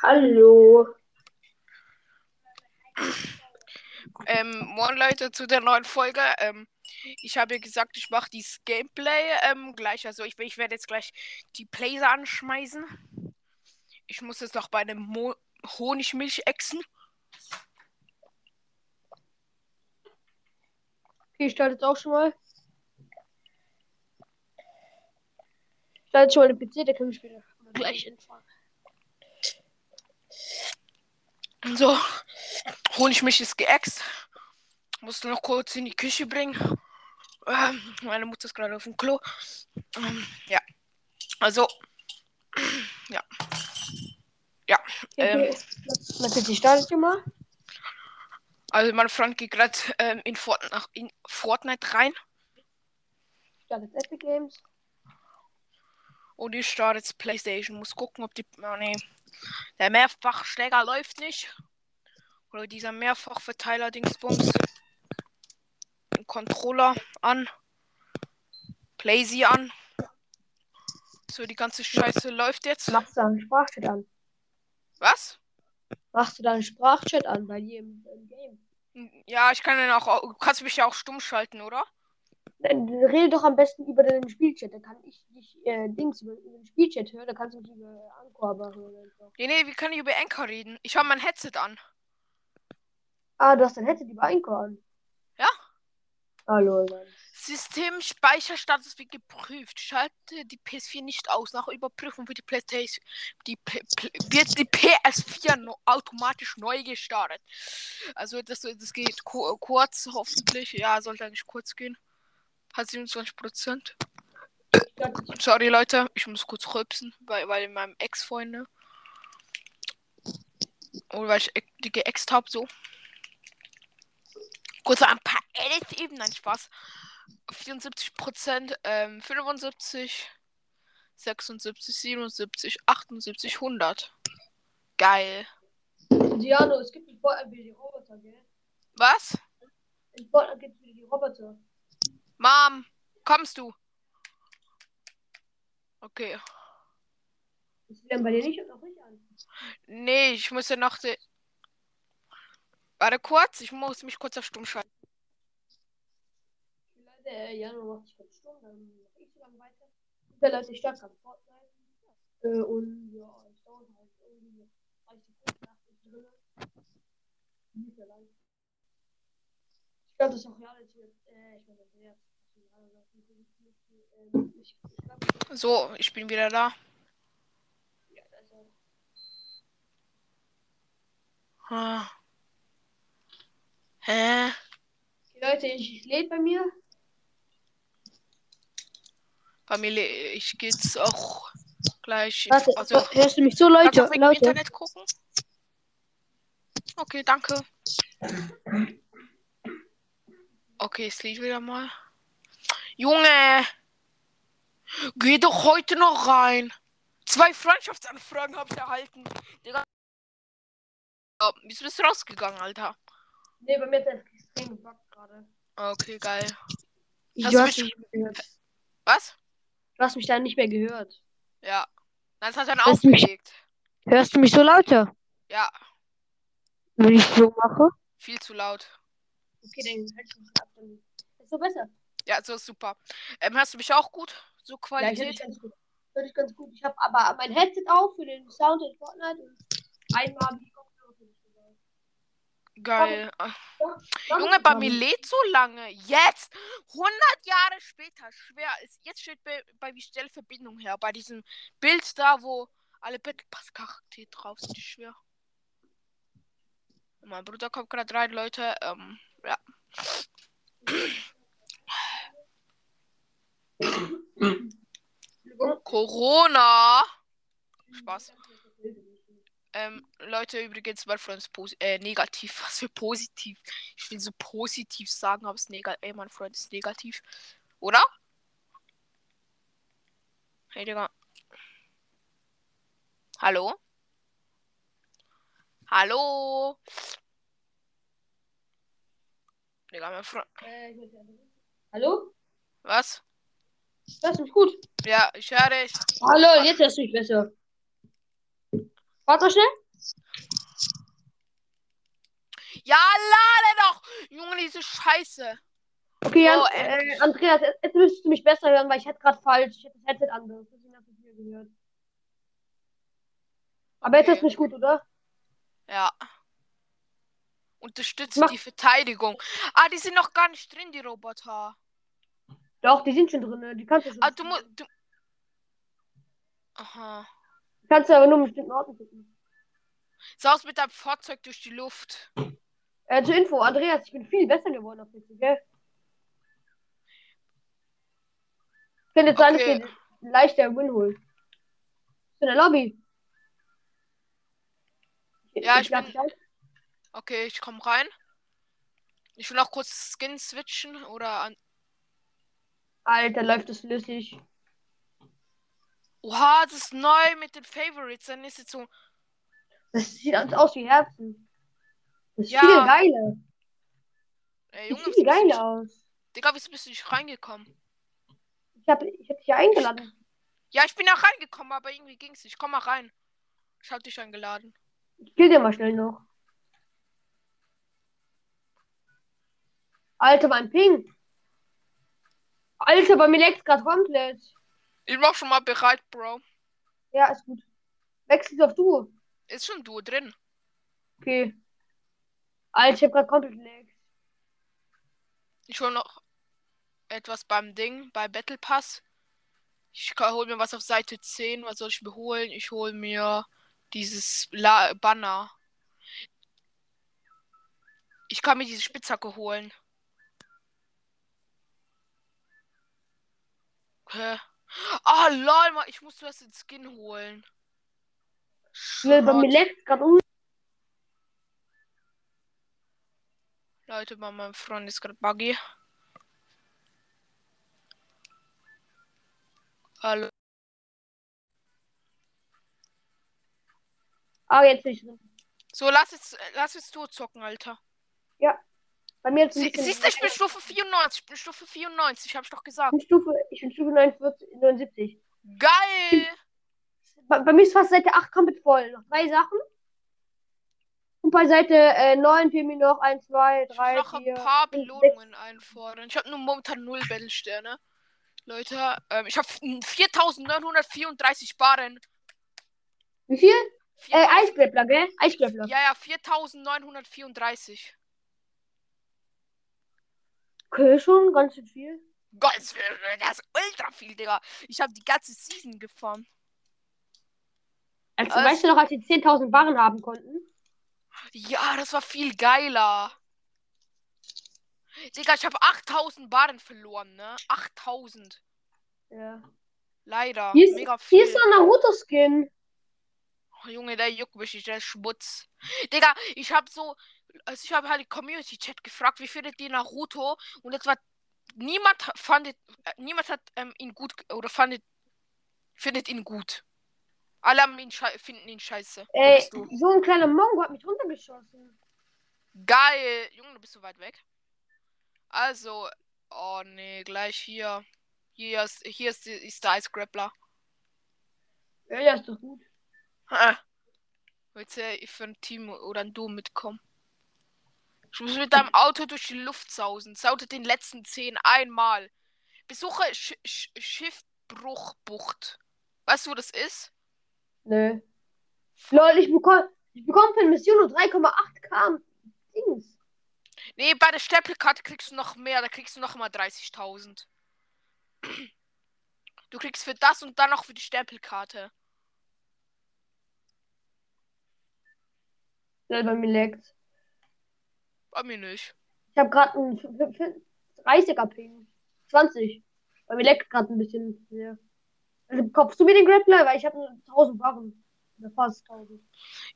Hallo. Ähm, moin Leute zu der neuen Folge. Ähm, ich habe ja gesagt, ich mache dieses Gameplay ähm, gleich. Also ich, ich werde jetzt gleich die Blazer anschmeißen. Ich muss jetzt noch bei einem Mo Honigmilch exen. Okay, ich starte jetzt auch schon mal. Ich starte schon mal den PC, da können wir später gleich hinfahren. So, Honigmilch ist geäxt. Musste noch kurz in die Küche bringen. Ähm, meine Mutter ist gerade auf dem Klo. Ähm, ja. Also, ja. Ja. Ähm, Na bitte, startet ihr mal. also mein Freund geht gerade ähm, in, Fortnite, in Fortnite rein. Startet Epic Games. Und ich starte jetzt Playstation. Muss gucken, ob die. Oh, nee. Der Mehrfachschläger läuft nicht. Oder dieser Mehrfachverteiler Dingsbums. Den Controller an. Playsy an. So, die ganze Scheiße läuft jetzt. Machst du einen Sprachchat an? Was? Machst du da einen Sprachchat an bei dir im, im Game? Ja, ich kann den auch. Du kannst mich ja auch stumm schalten, oder? Rede doch am besten über den Spielchat. Da kann ich dich äh, Dings über, über den Spielchat hören. Da kannst du mich über Anchor aber hören. Nee, nee, wie kann ich über Anchor reden? Ich habe mein Headset an. Ah, du hast dein Headset über Anchor an. Ja. Hallo, Mann. Systemspeicherstatus wird geprüft. Schalte die PS4 nicht aus. Nach Überprüfung wird die PlayStation die P P wird die PS4 no automatisch neu gestartet. Also das, das geht ku kurz hoffentlich. Ja, sollte eigentlich kurz gehen. Hat 27 Prozent. Sorry Leute, ich muss kurz rülpsen, weil, weil in meinem Ex-Freunde. Oder weil ich die geext habe, so. Kurz ein paar Edits eben, nein, Spaß. 74 Prozent, ähm, 75, 76, 77, 78, 100. Geil. Diano, es gibt in Fortnite wieder die Roboter, gell? Was? In Fortnite gibt es wieder die Roboter. Mom, kommst du? Okay. Ist die denn bei dir nicht noch nicht an? Nee, ich muss ja noch. Warte kurz, ich muss mich kurz auf Stumm schalten. Leute, äh, Jano macht sich ganz stumm, dann mach ich so lange weiter. Ja, Leute, ich starte gerade Fortnite. Äh, und ja, es dauert halt irgendwie 30 Sekunden nach ich drin. Nicht. Ich glaube, das ist auch Reality. Äh, ich meine, das ist jetzt. Ähm, ich, ich glaube, So, ich bin wieder da. Ah. Hä? Okay, Leute, ich, lädt bei mir. Bei mir, ich geht's auch gleich. Warte, Also, hörst du mich so, kannst du Leute? auch im Leute. Internet gucken? Okay, danke. Okay, es liegt wieder mal. Junge! Geh doch heute noch rein. Zwei Freundschaftsanfragen habe ich erhalten. Digga. Oh, wieso bist du rausgegangen, Alter? Nee, bei mir ist das extrem gebuggt gerade. Okay, geil. Ich, Hast du du hast mich- mich nicht mehr gehört. Was? Du hast mich da nicht mehr gehört. Ja. Das hat dann Hörst du mich? aufgelegt. Hörst du mich so lauter? Ja, Wenn ich so mache? viel zu laut. Okay, dann halt ich mich ab. Dann ist so besser. Ja, so ist super. Ähm, hörst du mich auch gut? So Ja, ich höre dich Qualität? ganz gut. Ich habe aber mein Headset auf für den Sound in Fortnite und einmal habe ich. Geil. Ah, Mach Junge, bei mir lädt so lange. Jetzt! 100 Jahre später. Schwer. Ist, jetzt steht bei, bei wie stelle Verbindung her. Bei diesem Bild da, wo alle Battle Pass Charaktere drauf sind. Schwer. Mein Bruder kommt gerade rein, Leute. Ähm, ja. Corona. Spaß. Ähm, Leute, übrigens, mein Freund ist posi äh, negativ. Was für positiv? Ich will so positiv sagen, aber es negativ. Ey, mein Freund ist negativ. Oder? Hey, Digga. Hallo? Hallo? Digga, mein Freund. Äh. Hallo? Was? Hörst du mich gut? Ja, ich höre dich. Hallo, jetzt hörst du mich besser. Warte mal schnell. Ja, lade doch! Junge, diese Scheiße. Okay, Jan, Oh, äh. Andreas, jetzt, jetzt müsstest du mich besser hören, weil ich hätte gerade falsch. Ich hätte das Headset anders. Deswegen du es hier gehört. Aber jetzt Okay. ist nicht gut, oder? Ja. Unterstützt Mach- die Verteidigung. Ah, die sind noch gar nicht drin, die Roboter. Doch, die sind schon drin. Die kannst du schon. Ah, du musst. Du... Aha. Die kannst du aber nur in bestimmten Orten gucken. Saus mit deinem Fahrzeug durch die Luft. Äh, zur Info, Andreas, ich bin viel besser geworden auf PC, gell? Könnte jetzt sein, dass Okay. wir leichter Win holen. In der Lobby? Ja, ich lad bin- dich ein. Okay, ich komm rein. Ich will noch kurz Skin switchen oder an. Alter, läuft das flüssig. Oha, das ist neu mit den Favorites. Dann ist jetzt so. Das sieht aus wie Herzen. Das ist Ja. viel geiler. Ey, Sieht Junge, bist du geiler aus. Digga, wieso bist du nicht reingekommen? Ich hab, ich hab dich ja eingeladen. Ja, ich bin ja reingekommen, aber irgendwie ging's nicht. Komm mal rein. Ich hab dich eingeladen. Ich kill dir mal schnell noch. Alter, mein Ping. Alter, bei mir leckt's grad komplett. Ich mach schon mal bereit, Bro. Ja, ist gut. Wechselst auf du. Ist schon du drin. Okay. Alter, ich hab grad komplett leckt. Ich hol noch etwas beim Ding, bei Battle Pass. Ich hol mir was auf Seite 10. Was soll ich mir holen? Ich hol mir dieses La Banner. Ich kann mir diese Spitzhacke holen. Hä? Ah, lol, Mann, ich muss zuerst den Skin holen. Ja, bei mir leckt's grad um. Leute, bei meinem Freund ist gerade Buggy. Hallo. Ah, jetzt drin. So, lass jetzt, lass jetzt du zocken, Alter. Bei mir Sie, siehst du, ich bin Stufe 94. Ich bin Stufe 94, hab ich doch ich gesagt. bin Stufe, ich bin Stufe 49, 79. Geil! Bei, bei mir ist fast Seite 8 komplett voll. Noch drei Sachen. Und bei Seite äh, 9 fehlen mir noch 1, 2, Ich 3, will noch 4. ein paar Belohnungen einfordern. Ich habe nur momentan 0 Battle-Sterne. Leute, ähm, ich habe 4934 Barren. Wie viel? Äh, 4000 Eisgräbler, gell? Eisgräbler. ja, ja, 4934. Okay, schon ganz schön viel. Ganz viel, das ist ultra viel, Digga. Ich habe die ganze Season gefahren. Also, Also- weißt du noch, als wir 10.000 Barren haben konnten? Ja, das war viel geiler. Digga, ich habe 8000 Barren verloren, ne? 8000. Ja. Leider. Hier ist, Mega viel. hier ist so ein Naruto-Skin. Oh, Junge, der juckt mich der Schmutz. Digga, ich hab so, also ich habe halt die Community-Chat gefragt, wie findet ihr Naruto? Und jetzt war niemand fandet, äh, niemand hat ähm, ihn gut oder fandet, findet ihn gut. Alle haben ihn finden ihn scheiße. Ey, so ein kleiner Mongo hat mich runtergeschossen. Geil! Junge, du bist so weit weg. Also, oh nee, gleich hier. Hier ist, hier ist, ist der Ice Grappler. Ja, ja, ist doch gut. Ah. Willst du für ein Team oder ein Duo mitkommen? Ich muss mit deinem Auto durch die Luft sausen. Saute den letzten zehn einmal. Besuche Sch Sch Schiffbruchbucht. Weißt du, wo das ist? Nö. Lol, ich bekomme ich bekomme für eine Mission nur 3,8 km. Dings. Nee, bei der Stempelkarte kriegst du noch mehr. Da kriegst du noch mal 30.000. Du kriegst für das und dann noch für die Stempelkarte. Lol, bei mir leckt. Bei mir nicht. Ich habe gerade einen 30er Ping. 20. Bei mir leckt gerade ein bisschen mehr. Also, kaufst du mir den Grappler? Weil ich habe nur 1000 Barren. Oder fast 1000.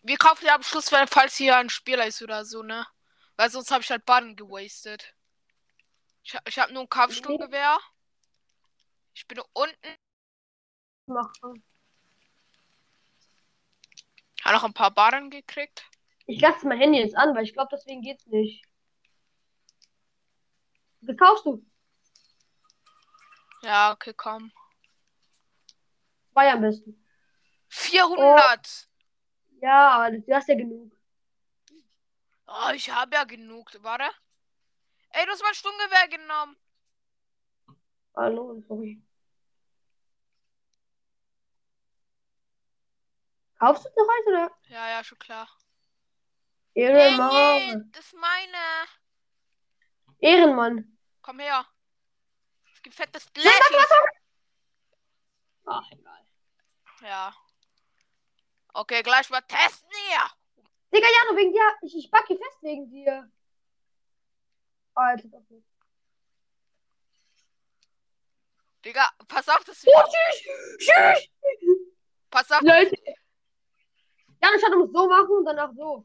Wir kaufen ja am Schluss, wenn- falls hier ein Spieler ist oder so, ne? Weil sonst habe ich halt Baden gewastet. Ich, ich habe nur ein Kampfsturmgewehr. Ich bin unten. Machen. Habe noch ein paar Baden gekriegt. Ich lasse mein Handy jetzt an, weil ich glaube, deswegen geht's nicht. Was kaufst du? Ja, okay, komm. Zwei am besten. 400! Ja, aber du hast ja genug. Oh, ich habe ja genug. Warte. Ey, du hast mein Sturmgewehr genommen. Hallo, sorry. Kaufst du noch eins oder? Ja, ja, schon klar. Ehrenmann. Das ist meine. Ehrenmann. Komm her. Es gibt fettes warte. Ach, egal. Ja. Okay, gleich mal testen hier. Digga, ja, nur wegen dir. Ich, ich pack hier fest wegen dir. Alter, das ist. Digga, pass auf, das Oh, tschüss! Tschüss! Pass auf. Leute. Ja, ich hatte so machen und danach so.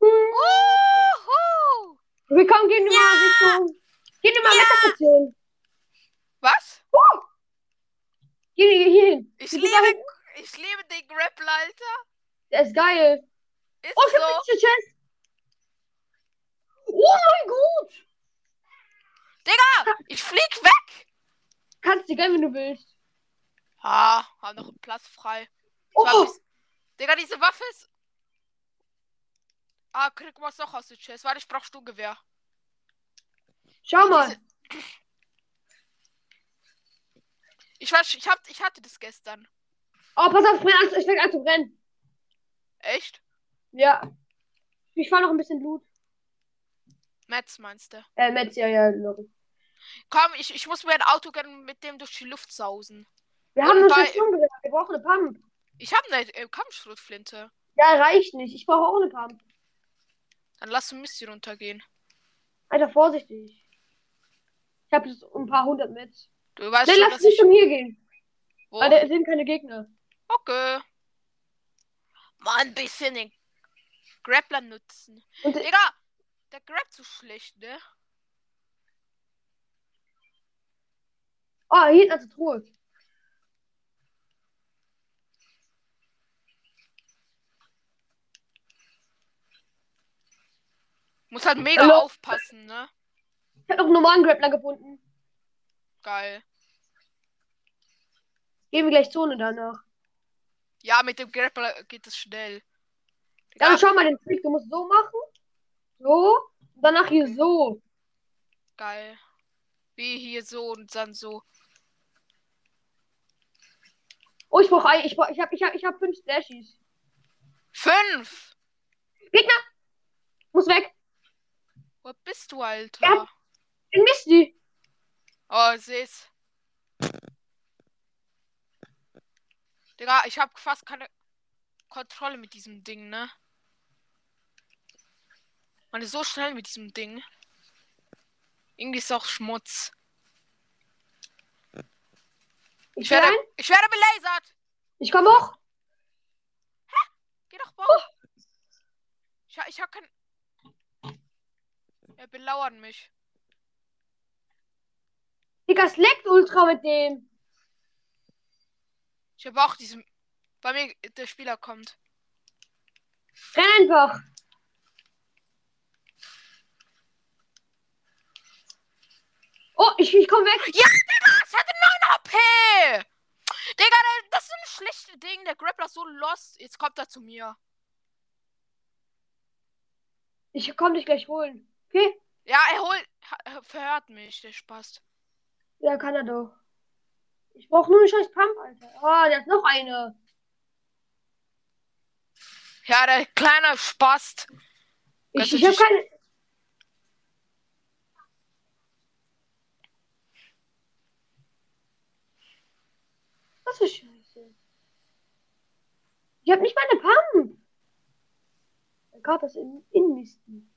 Wuhu! Wir kommen, gehen wir mal Richtung. Gehen wir mal Ja. Wetterstation. Was? Gehen wir hier hin. Ich liebe, ich liebe den Grapple, Alter. Der ist geil. Ist Oh, ich hab so. so. Chest. Oh mein Gott. Digga, ich flieg weg. Kannst du gehen, wenn du willst. Ah, hab noch einen Platz frei. Oh, bis- Digga, diese Waffe ist. Ah, krieg was noch aus der Chest. Warte, ich brauch Sturmgewehr. schau mal. Ich weiß, ich hab, ich hatte das gestern. Oh, pass auf, mein Angst, ich fängt an zu brennen. Echt? Ja. Ich fahr noch ein bisschen Blut. Metz meinst du? Äh, Metz, ja, ja, Lori. Komm, ich, ich muss mir ein Auto gönnen, mit dem durch die Luft sausen. Wir Und haben nur bei- gesagt. Wir brauchen eine Pump. Ich hab eine äh, Kampfschrotflinte. Ja, reicht nicht. Ich brauche auch eine Pump. Dann lass uns Misty runtergehen. Alter, vorsichtig. Ich habe jetzt ein paar hundert Metz. Du weißt Nein, schon, lass nicht ich. Um hier gehen. Wo? Weil da sind keine Gegner. Okay. Mal ein bisschen den Grappler nutzen. Und Digga, der grabt so schlecht, ne? Oh, hier ist eine Truhe. Muss halt mega Hallo? aufpassen, ne? Ich habe noch einen normalen Grappler gefunden. Geil. Gehen wir gleich Zone danach. Ja, mit dem Grappler geht es schnell. Dann Digga, schau mal den Trick. Du musst so machen. So. Und danach hier so. geil. Wie hier so und dann so. Oh, ich brauche ein. Ich, brauch, ich habe ich hab, ich hab fünf Stashies. Fünf! Gegner! Muss weg. Wo bist du, Alter? Ja. In Misty. Oh, ich seh's. Digga, ich hab fast keine Kontrolle mit diesem Ding, ne? Man ist so schnell mit diesem Ding. Irgendwie ist auch Schmutz. Ich, Ich werde, rein. ich werde belasert! Ich komme hoch. Geh doch Bau! Ich, ha- ich hab kein. Er belauern mich. Digga, es leckt ultra mit dem. Ich habe auch diesen. Bei mir, der Spieler kommt. Renn einfach. Oh, ich, ich komme weg. Ja, Digga, es hatte 9 HP! Digga, das ist ein schlechtes Ding. Der Grappler ist so lost. Jetzt kommt er zu mir. Ich komme dich gleich holen. Okay? Ja, er holt. ha- Verhört mich, der Spaß. Ja, kann er doch. Ich brauche nur einen scheiß Pump, Alter. Ah, der hat noch eine. Ja, der kleine Spast. Ich, ich ist habe die- keine. Was für Scheiße. Ich habe nicht meine Pump. Der Kater ist in, in Misten.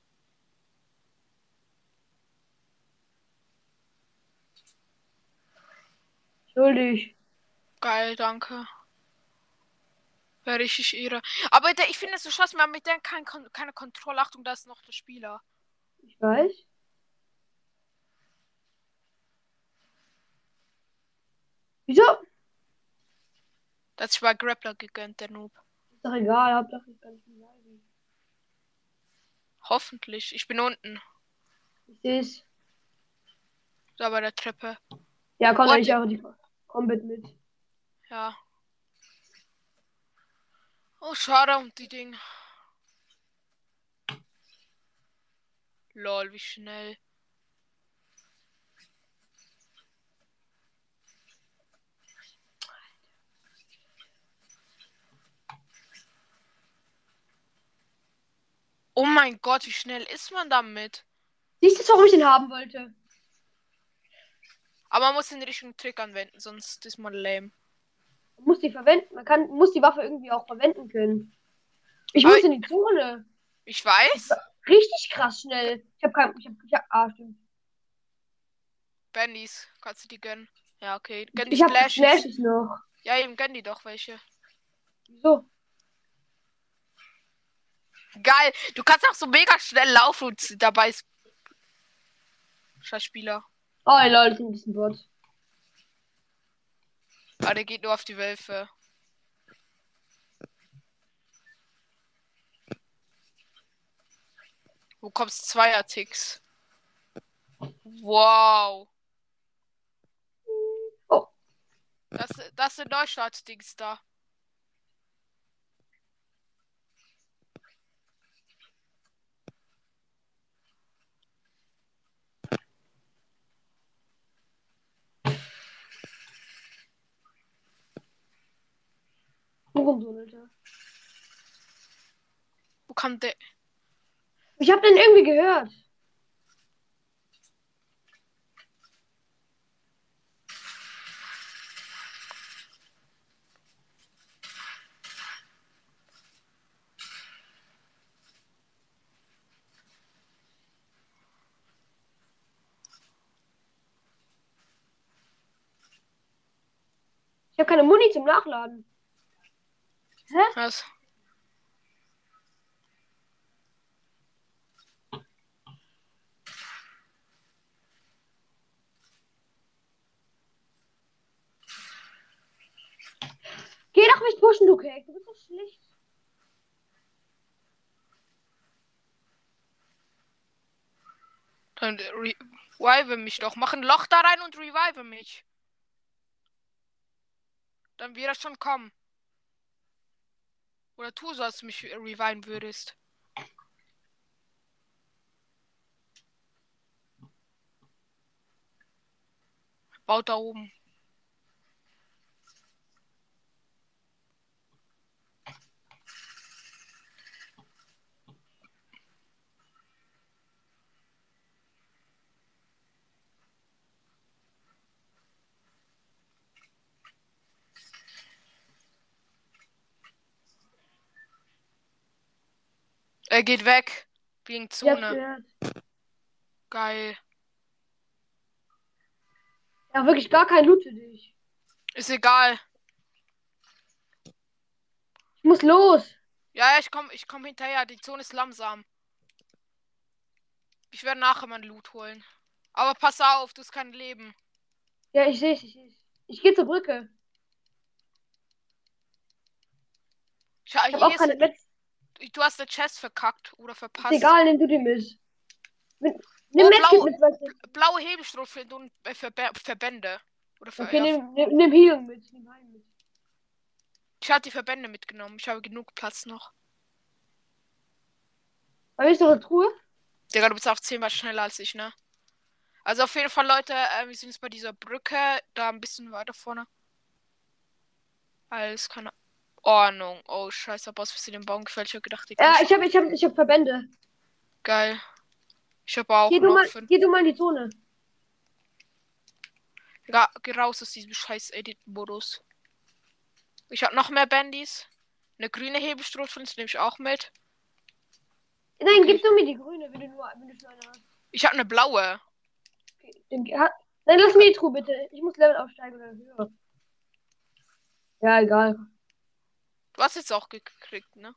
Schuldig. Geil, danke. Wäre richtig irre. Aber der, ich finde es so scheiße, man hat mit der kein, keine Kontrolle. Achtung, da ist noch der Spieler. Ich weiß. Wieso? Da hat sich bei Grappler gegönnt, der Noob. Ist doch egal, Hauptsache ich kann nicht mehr leiden. Hoffentlich. Ich bin unten. Ich seh's. Da bei der Treppe. Ja, komm, Und- ich auch die Combat mit. Ja. Oh, schade um die Ding. Lol, wie schnell. Oh mein Gott, wie schnell ist man damit? Siehst du, warum ich den haben wollte? Aber man muss den richtigen Trick anwenden, sonst ist man lame. Man muss die verwenden. Man kann, muss die Waffe irgendwie auch verwenden können. Ich Aber muss in die Zone. Ich weiß. Richtig krass schnell. Ich habe kein. Ich hab, ich hab, ah, stimmt. Bennys, kannst du die gönnen? Ja, okay. Gönn die Ich habe Splashes. Flashes noch. Ja, eben gönn die doch welche. Wieso? Geil. Du kannst auch so mega schnell laufen und dabei ist. Scheiß Spieler. Oh, lol, das ist ein bisschen Bot. Ah, der geht nur auf die Wölfe. Wo kommst zweier Ticks? Wow. Oh. Das, das sind Neustarts-Dings da. Warum so, Alter? Wo kam der? Ich habe den irgendwie gehört. Ich habe keine Muni zum Nachladen. Was? Geh doch mich pushen, du Cake. Du bist so schlecht. Dann revive mich doch. Mach ein Loch da rein und revive mich. Dann wird das schon kommen. Oder tu so, als du mich reviven würdest. Baut da oben. Er geht weg. Wegen Zone. Geil. Ja, wirklich gar kein Loot für dich. Ist egal. Ich muss los. Ja, ja, ich komm, ich komm hinterher. Die Zone ist langsam. Ich werde nachher mein Loot holen. Aber pass auf, du hast kein Leben. Ja, ich sehe ich seh's. Ich gehe zur Brücke. Ich, Ich habe auch keine Metz. Du hast eine Chest verkackt oder verpasst. Ist egal, nimm du die mit. Nimm Oh, blau. mit, weißt du. Blaue Hebelstrophen und äh, Verbe Verbände. Oder Ver Okay, ja, nimm, nimm, nimm mit. Nimm Heilung mit. Ich hatte die Verbände mitgenommen. Ich habe genug Platz noch. Aber ist doch eine Truhe? Digga, du bist auch zehnmal schneller als ich, ne? Also auf jeden Fall, Leute, äh, wir sind jetzt bei dieser Brücke, da ein bisschen weiter vorne. Alles keine Ordnung. Oh, scheiße, hab aus Versehen den Baum gefällt. Ich hab gedacht, die Ja, ich habe ich hab, ich hab Verbände. Geil. Ich habe auch Geh du, noch mal, geh du mal in die Zone. Digga, geh raus aus diesem scheiß Edit-Modus. Ich hab noch mehr Bandys. Eine grüne Hebelstrophe, das nehme ich auch mit. Nein, Okay. gib du mir die grüne, wenn du nur, wenn du schon eine hast. Ich habe eine blaue. Nein, lass mir die Truhe bitte. Ich muss Level aufsteigen oder höher. Ja, egal. Hast jetzt auch gekriegt, ne?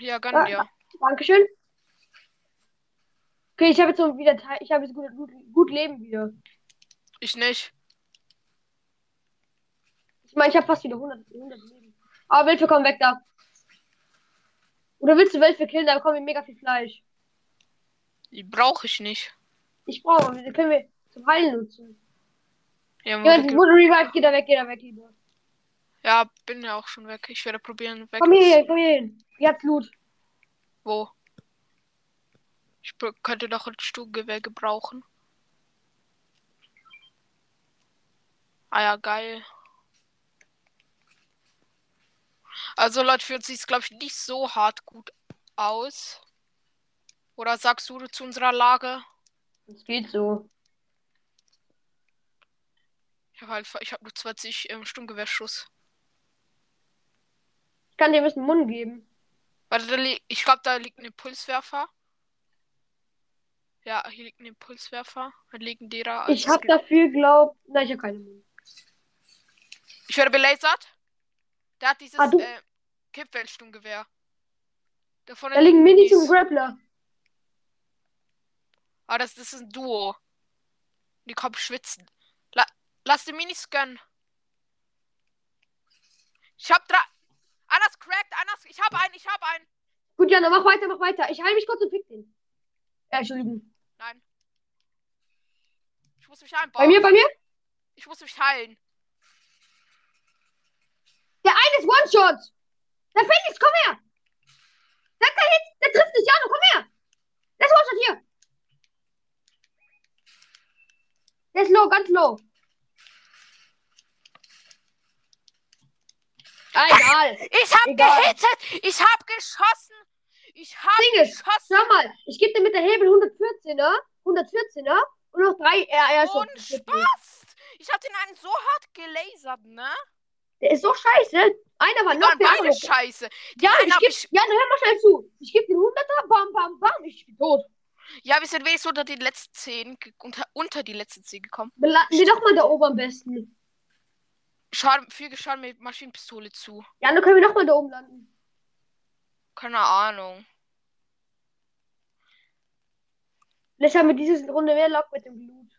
Ja, gönn Ah, dir. Dankeschön. Okay, ich habe jetzt so wieder Teil- ich habe jetzt gut, gut, gut Leben wieder. Ich nicht. Ich meine, ich habe fast wieder 100, 100 Leben. Aber Wölfe kommen weg da. Oder willst du Wölfe killen? Da bekommen wir mega viel Fleisch. Die brauche ich nicht. Ich brauche, die können wir zum Heilen nutzen. Ja, wurde ge- wurde revived, geht da weg, geht da weg, lieber. Ja, bin ja auch schon weg. Ich werde probieren, weg. Komm hier, komm hier hin. Jetzt Loot. Wo? Ich könnte doch ein Sturmgewehr gebrauchen. Ah ja, geil. Also Leute, sieht es glaube ich nicht so hart gut aus. Oder sagst du zu unserer Lage? Es geht so. Ich habe halt, ich habe nur 20 ähm, Sturmgewehrschuss. Ich kann dir ein bisschen Mund geben. Warte, da ich glaube, da liegt ein Impulswerfer. Ja, hier liegt ein Impulswerfer. Ein legendärer. also Ich es hab gibt- dafür glaubt. Nein, ich hab keine Mund. Ich werde belasert. Der hat dieses Ah, du- äh, Kippweltsturmgewehr. Da Da liegen Minis und. Grappler. Ah, das, das ist ein Duo. Die kommen schwitzen. La lass die Minis gönnen. Ich hab drei. Ist cracked, ist... Ich hab einen, ich hab einen. Gut, Jana, mach weiter, mach weiter. Ich heile mich kurz und fick den. Ja, Entschuldigung. Nein. Ich muss mich heilen. Bei mir, bei mir? Ich muss mich heilen. Der eine ist One-Shot. Der Phoenix, komm her. Der hat keinen. Der trifft nicht, Jano, komm her. Der ist One-Shot hier. Der ist low, ganz low. Ah, egal. Ich hab Egal. gehittet. Ich hab geschossen. Ich hab Ding ist, geschossen. Schau mal, ich gebe dir mit der Hebel 114er, 114er und noch drei RR Und Spaß. Ich hab den einen so hart gelasert, ne? Der ist so scheiße. Einer war Die noch beide andere. scheiße. Ja, einen ich geb, ich- ja, hör mal schnell zu. Ich gebe den 100er, bam, bam, bam, ich bin tot. Ja, wir sind wenigstens unter die letzten 10, ge- unter, unter die letzten 10 gekommen. Beladen wir doch mal da oben am besten. Schaden, viel Geschaden mit Maschinenpistole zu. Ja, dann können wir noch mal da oben landen. Keine Ahnung. Vielleicht haben wir diese Runde mehr Luck mit dem Blut.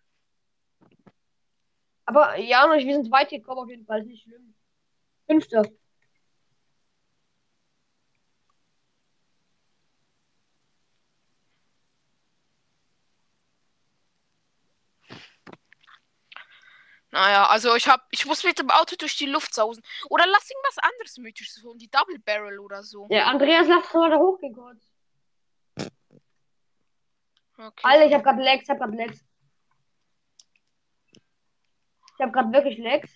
Aber ja, wir sind weit gekommen auf jeden Fall. Nicht schlimm. Fünfter. Naja, also ich hab, ich muss mit dem Auto durch die Luft sausen. Oder lass irgendwas anderes mythisches holen, die Double Barrel oder so. Ja, Andreas, lass mal da hochgehen. Okay. Alter, ich hab grad Legs, ich hab grad Legs. Ich hab grad wirklich Legs.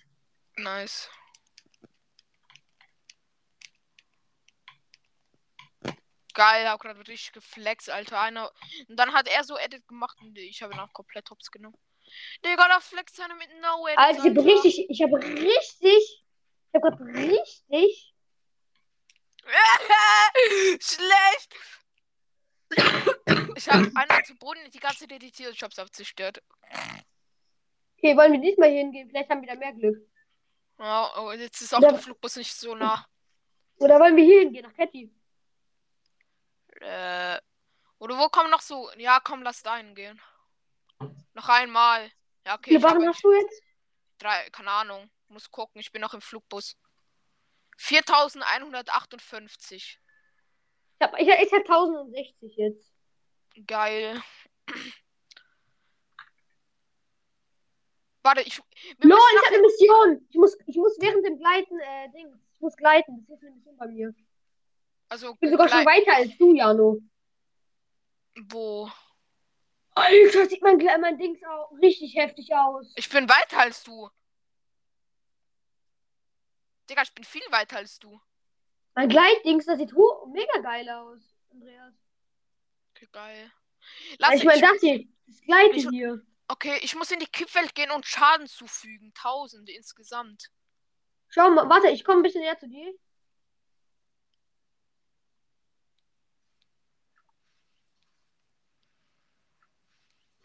Nice. Geil, hab grad richtig geflext, Alter. Einer. Und dann hat er so Edit gemacht und ich habe ihn auch komplett hops genommen. Digga, da flext einer mit No Edit. Alter, ich hab richtig, ich hab richtig, ich hab grad richtig. Schlecht! Ich hab einen zu Boden die ganze Zeit editiert, ich hab's aber zerstört. Okay, wollen wir diesmal hier hingehen? Vielleicht haben wir da mehr Glück. Ja, oh, jetzt ist auch Ja. der Flugbus nicht so nah. Oder wollen wir hier hingehen, nach Catty? Äh, oder wo kommen noch so? Ja, komm, lass da hingehen. Noch einmal. Ja, okay. Wie Barren hast du jetzt? drei, keine Ahnung. Muss gucken, ich bin noch im Flugbus. 4158. Ich hab, ich, ich hab 1060 jetzt. Geil. Warte, ich. Lol, ich hab eine Mission. Ich muss, ich muss während dem Gleiten, äh, Ding. Ich muss gleiten. Das ist eine Mission bei mir. also, Ich bin sogar schon weiter als du, Jano. wo? Alter, sieht mein, mein Dings auch richtig heftig aus. Ich bin weiter als du. Digga, ich bin viel weiter als du. Mein Gleitdings, das sieht mega geil aus, Andreas. Okay, geil. Lass ich meine, das hier, das Gleiten ich- hier. Okay, ich muss in die Kippwelt gehen und Schaden zufügen. Tausende insgesamt. Schau mal, warte, ich komme ein bisschen näher zu dir.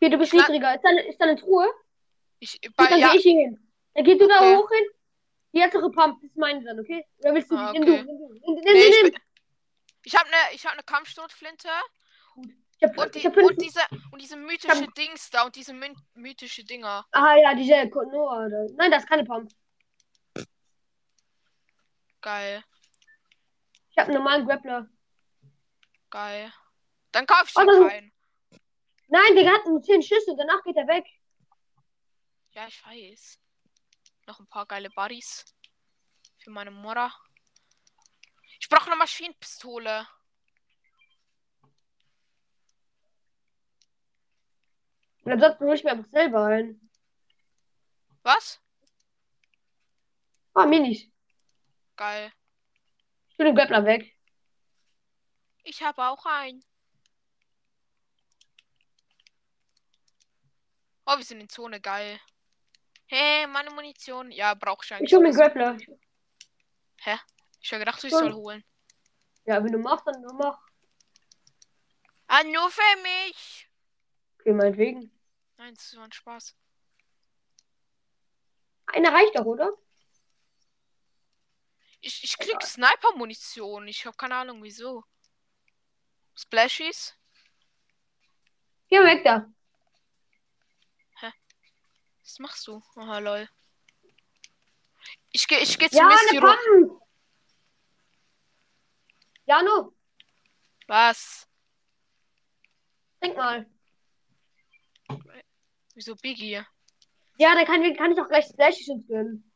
Hier, du bist Ich niedriger. Ist da, ist da eine Truhe? Ich, bei, dann ja, geh ich hier hin. Dann geh du Okay. da hoch hin. Die hat doch gepumpt, das ist meine dann, okay? Oder willst du Ah, die? Nimm okay. du, nimm du. Nimm, nimm, nee, ich, nimm. ich habe eine ich hab ne Kampfstotflinte Ich hab, und, ich die, hab fünf. und diese und diese mythische Dings da und diese my mythische Dinger. Ah ja, diese oder- Nein, das ist keine Pump. Geil, Ich hab einen normalen Grappler. geil. Dann kauf ich Oh, keinen. Nein, der hat nur 10 Schüsse, danach geht er weg. Ja, ich weiß. Noch ein paar geile Buddies. Für meine Mutter. Ich brauche eine Maschinenpistole. Und dann sollten wir nicht mehr einfach selber ein. Was? Ah, Minis. Geil. Ich will den Grappler weg. Ich habe auch einen. Oh, wir sind in Zone, geil. Hey, meine Munition. Ja, brauch ich eigentlich. Ich hol mir. Grappler. Ich habe gedacht, ich soll holen. Ja, wenn du machst, dann nur mach. Ah, nur für mich. Okay, meinetwegen. Nein, das war ein Spaß. Einer reicht doch, oder? Ich, ich krieg Sniper-Munition. Ich habe keine Ahnung wieso. Splashies? Mal weg da. Was machst du? Aha, lol. Ich geh, ich geh zu Ja, Misty. Pump. Jano, Was? trink mal. Wieso Biggie? Ja, dann kann, kann ich auch gleich Splashes gönnen.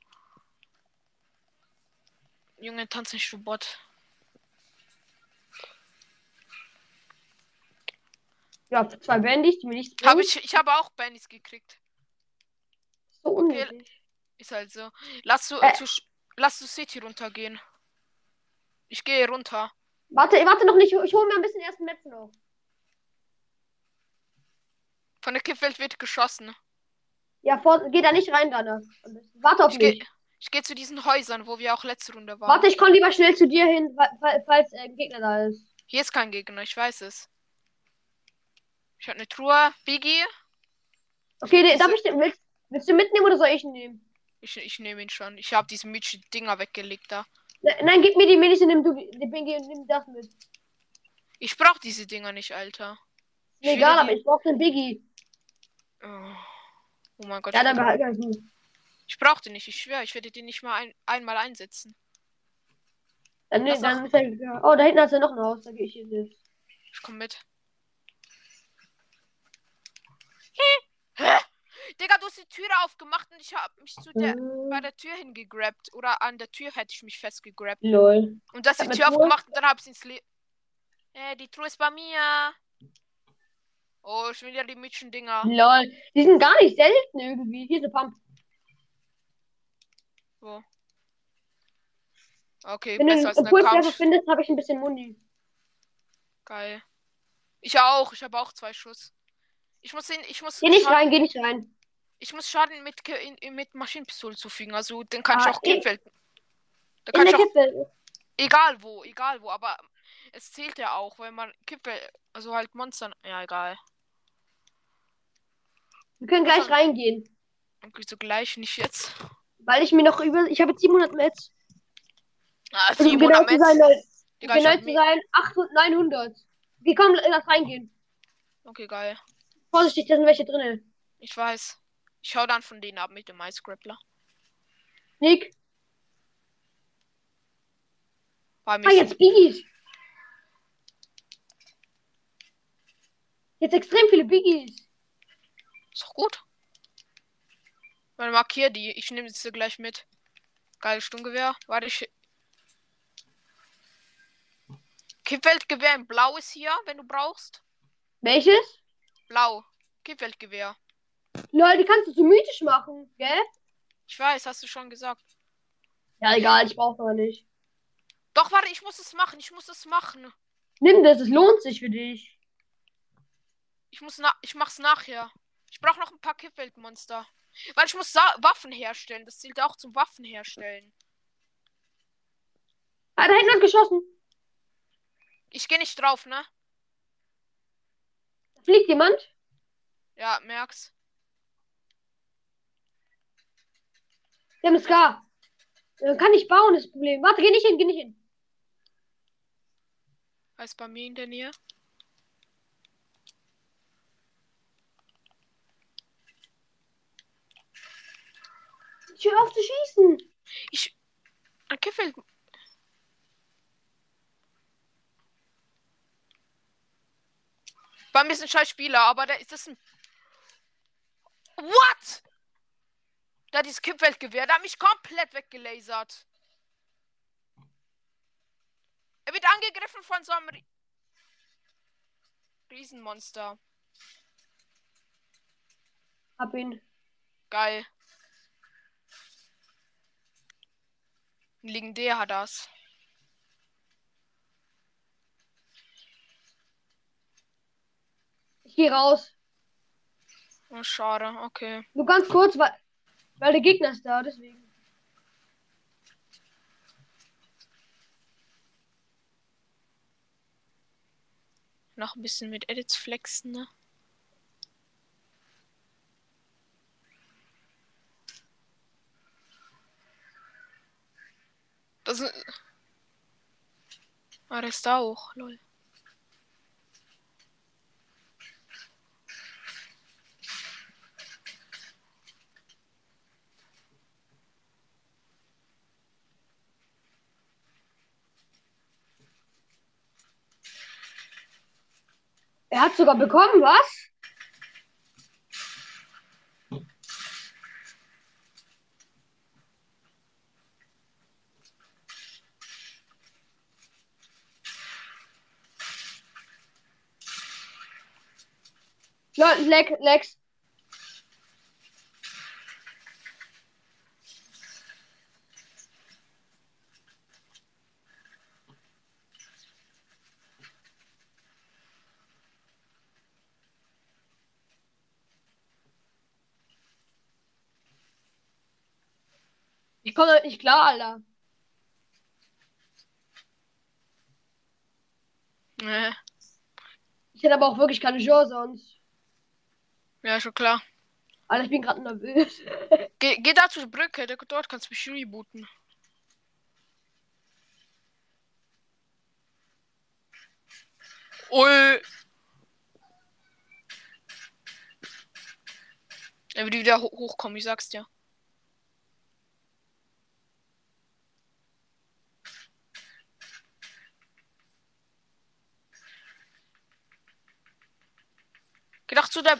Junge, tanz nicht für Bot. Ja, zwei Bandys, die mir nichts Hab ich, ich habe auch Bandys gekriegt. So unnötig. Ist halt so. Lass du, Äh. zu, lass du City runtergehen. Ich gehe runter. Warte, warte noch nicht. Ich hole mir ein bisschen erst Metz noch. Von der Kippwelt wird geschossen. Ja, vor, geh da nicht rein, Dana. Warte auf Ich mich. gehe ich geh zu diesen Häusern, wo wir auch letzte Runde waren. Warte, ich komme lieber schnell zu dir hin, fa- fa- falls äh, ein Gegner da ist. Hier ist kein Gegner, ich weiß es. Ich habe eine Truhe. Biggie. Okay, Diese- darf ich den, willst, willst du mitnehmen oder soll ich ihn nehmen? Ich, ich nehme ihn schon. Ich habe diese Michi Dinger weggelegt da. Ne, nein, gib mir die Minis und nimm du die Bingi und nimm das mit. Ich brauche diese Dinger nicht, Alter. Mir Ich will egal, die- aber ich brauch den Biggie. Oh, oh mein Gott. Ja, ich dann bin- behalt das nicht. Ich brauche den nicht, ich schwöre, ich werde den nicht mal ein, einmal einsetzen. Dann, Was dann ist er, ja. Oh, da hinten hat er noch ein Haus, da gehe ich hin. jetzt. Ich komm mit. Digga, du hast die Tür aufgemacht und ich habe mich zu der, bei Äh, der Tür hingegrabt. Oder an der Tür hätte ich mich festgegrabt. Lol. Und das die eine Tür aufgemacht und dann hab ich ins Le Äh, die Truhe ist bei mir. Oh, schon wieder die Mädchen-Dinger. Lol. Die sind gar nicht selten irgendwie. Eine Pump. Wo? Okay, Wenn du besser als einen eine Pulswerfer Couch. findest, habe ich ein bisschen Muni. Geil. Ich auch, ich habe auch zwei Schuss. Ich muss ihn, ich muss Geh nicht rein, geh nicht rein. Ich muss Schaden mit, mit Maschinenpistole zufügen. Also den kann Ah, ich auch. Kippfeld. Da kann ich auch, Kippe. egal wo, egal wo, aber es zählt ja auch, wenn man Kippel, also halt Monster, ja egal. Wir können gleich Also- reingehen. Okay, so gleich nicht jetzt. Weil ich mir noch über. Ich habe jetzt 700 Metz. Ah, Also, um 700 genau zu sein, Metz. Digga, ich genau zu sein, 800, 900. Okay, komm, lass reingehen. Okay, geil. Vorsichtig, da sind welche drinnen. Ich weiß. Ich hau dann von denen ab mit dem Ice Grappler. Nick, Bei ah, mir jetzt Biggies. Jetzt extrem viele Biggies. ist doch gut. Dann markier die. Ich nehme sie gleich mit. Geiles Sturmgewehr. Warte, ich. Kippfeldgewehr in Blau ist hier, wenn du brauchst. Welches? Blau. Kippfeldgewehr. Lol, die kannst du so mythisch machen, gell? Ich weiß, hast du schon gesagt. Ja, egal, ich brauch's aber nicht. Doch, warte, ich muss es machen. Ich muss es machen. Nimm das, es lohnt sich für dich. Ich muss na ich mach's nachher. Ich brauche noch ein paar Kippfeldmonster. Weil ich muss Sa Waffen herstellen. Das zählt auch zum Waffen herstellen. Ah, da hinten hat geschossen. Ich gehe nicht drauf, ne? Da fliegt jemand. Ja, merk's. Der haben Scar. Kann nicht bauen, das Problem. Warte, geh nicht hin, geh nicht hin. Heißt bei mir in der Nähe. Hör auf zu schießen. Ich. Ein Kiffel. Bei mir ist ein scheiß Spieler, aber da ist das ein. What? Da dieses Kippfeldgewehr, da hat mich komplett weggelasert. wird angegriffen von so einem Rie- Riesenmonster. Hab ihn. Geil. Ein Legendär hat das. Ich geh raus. Oh, schade, okay. Nur ganz kurz, weil, weil der Gegner ist da, deswegen. Noch ein bisschen mit Edits flexen, ne? Das ist. Ah, der ist da auch, lol. Er hat sogar bekommen, was? Lex, Lex. Komme damit nicht klar, Alter. Nee. Ich hätte aber auch wirklich keine Chance sonst. Ja, schon klar. Alter, ich bin gerade nervös. Geh, geh da zur Brücke, dort kannst du mich rebooten. Ui. Er wird wieder ho hochkommen, ich sag's dir. Doch zu der.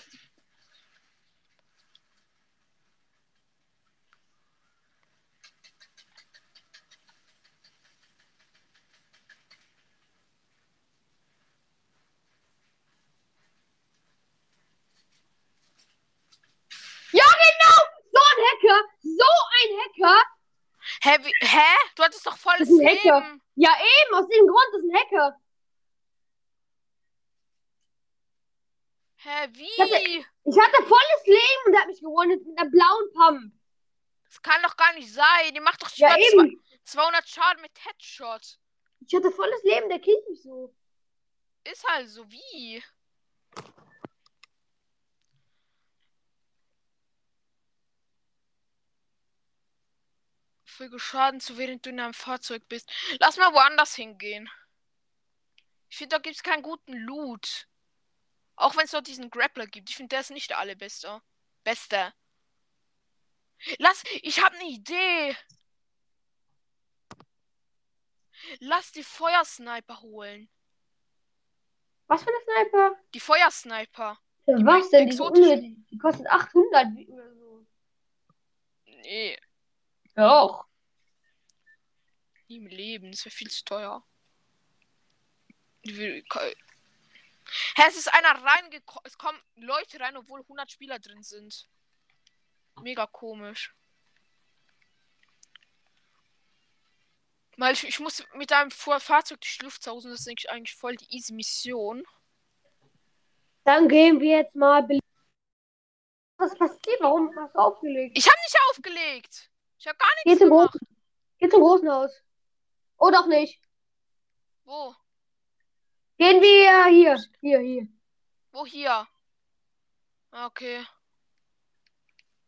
Ja, genau! So ein Hacker! So ein Hacker! Hä? Wie, hä? Du hattest doch volles ein Hacker. Leben. Ja, eben, aus dem Grund ist ein Hacker. Hä, wie? hatte- Ich hatte volles Leben und der hat mich gewonnen mit einer blauen Pump. Das kann doch gar nicht sein. Die macht doch Ja, eben. 200 Schaden mit Headshot. Ich hatte volles Leben, der killt mich so. Ist halt so, wie? Füge Schaden zu, während du in einem Fahrzeug bist. Lass mal woanders hingehen. Ich finde, da gibt es keinen guten Loot. Auch wenn es dort diesen Grappler gibt. Ich finde, der ist nicht der allerbeste. Beste. Lass, ich habe eine Idee. Lass die Feuersniper holen. Was für eine Sniper? Die Feuersniper. Für Die was denn? Die, die kostet 800 wie- oder so. Nee, Doch. nie im Leben. Das wäre viel zu teuer. Hä, es ist einer reingekommen. Es kommen Leute rein, obwohl 100 Spieler drin sind. Mega komisch. Weil ich, ich muss mit einem Fahrzeug durch die Luft sausen. Das ist eigentlich- voll die easy Mission. Dann gehen wir jetzt mal. Was passiert? Warum hast du aufgelegt? Ich habe nicht aufgelegt. Ich habe gar Geh nichts zum, gemacht. großen, geh zum großen Haus. Oh, doch nicht. Wo? Gehen wir hier. Hier, hier. Wo hier? Ah, Okay.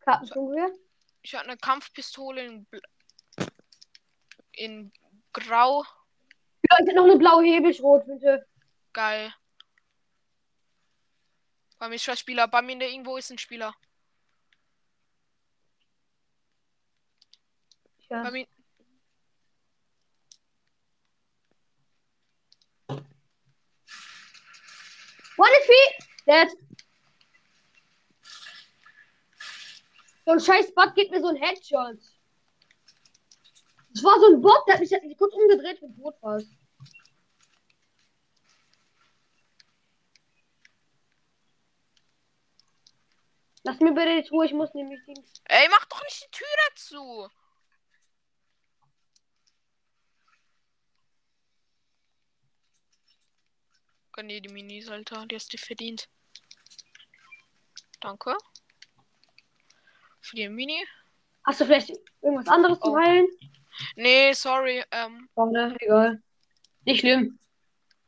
Kartensprunggewehr. Ich habe eine Kampfpistole in, Bl in Grau. Ja, ich hab noch eine blaue Hebelschrotflinte. Geil. Bei mir ist schon ein Spieler. Bei mir irgendwo ist ein Spieler. Ja. Bei mir. One HP! Dead. So ein scheiß Bot gibt mir so ein Headshot. Das war so ein Bot, der hat mich, hat mich kurz umgedreht und tot fast. Lass mir bitte die Tour, ich muss nämlich den. Ey, mach doch nicht die Tür dazu! Gönn dir die Minis, Alter. Die hast du verdient. Danke. Für die Mini. Hast du vielleicht irgendwas anderes Oh. zu heilen? Nee, sorry. Ähm, Oh, ne, egal. Nicht schlimm.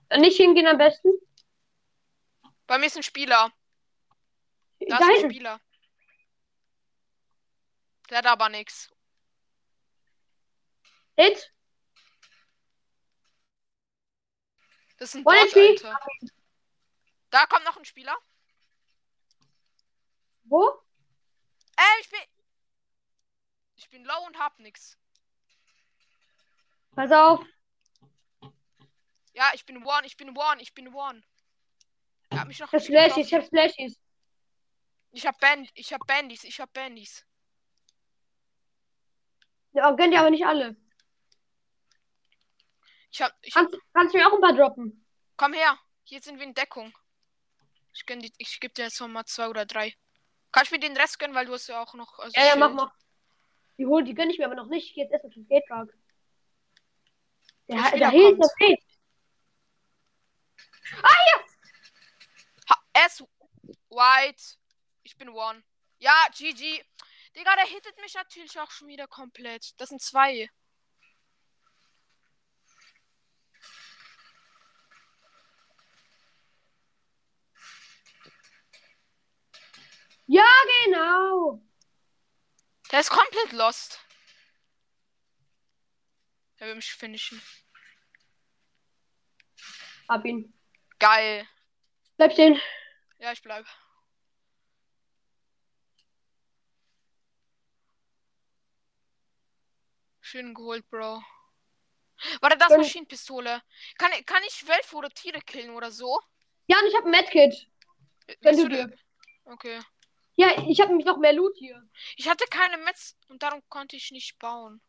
Äh, Nicht hingehen am besten. bei mir ist ein Spieler. Da Da ist ein. Spieler. Der hat aber nix. Hit. Das ist ein Bot. Alter. Da kommt noch ein Spieler. Wo? Ey, ich bin. Ich bin low und hab nix. Pass auf. Ja, ich bin one, ich bin one, ich bin one. Er hat mich noch Ich hab Splashies, getroffen. ich hab Splashies. Ich hab Band, ich hab Bandys, ich hab Bandys. Ja, gönn dir aber nicht alle. Ich hab, ich Kannst, kannst du mir auch ein paar droppen? komm her. Hier sind wir in Deckung. Ich gönn die, ich geb dir jetzt noch mal zwei oder drei. Kann ich mir den Rest gönnen, weil du hast ja auch noch. Also Ja, ja, mach mal. Die hol, die gönn ich mir aber noch nicht. Ich geh jetzt erstmal zum Skate Truck. Der, Der der, hielt das Skate. Ha, er ist white. Ich bin one. Ja, GG. Digga, der hittet mich natürlich auch schon wieder komplett. Das sind zwei. Ja, genau. Der ist komplett lost. Er will mich finishen. Hab ihn. Geil. Bleib stehen. Ja, ich bleib. Schön geholt, Bro. Warte, das ist Maschinenpistole. Kann, ich- kann ich Wölfe oder Tiere killen oder so? Ja, und ich hab ein Medkit. Gönn Willst du dir. Okay. Ja, ich hab nämlich noch mehr Loot hier. Ich hatte keine Metz und darum konnte ich nicht bauen.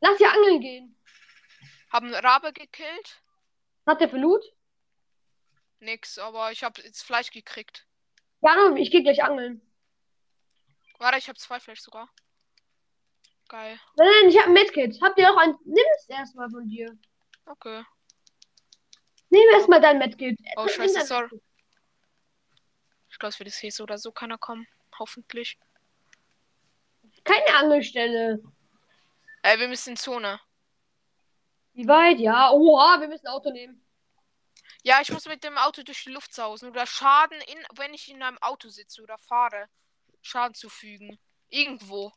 Lass ja angeln gehen. Haben Rabe gekillt? Was hat der für Loot? Nix, aber ich habe jetzt Fleisch gekriegt. Ja, ich geh gleich angeln. Warte, ich habe zwei Fleisch sogar. Geil. Nein, nein, ich hab ein Medkit. Habt ihr auch ein. Nimm es erstmal von dir. Okay. Nimm erstmal dein Medkit. Oh, scheiße, sorry. Medkit. Ich glaube, es wird jetzt so oder so keiner kommen. Hoffentlich. Keine Angelstelle. Ey, wir müssen in Zone. Wie weit? Ja. Oha, wir müssen ein Auto nehmen. Ja, ich muss mit dem Auto durch die Luft sausen oder Schaden in, wenn ich in einem Auto sitze oder fahre. Schaden zufügen. Irgendwo.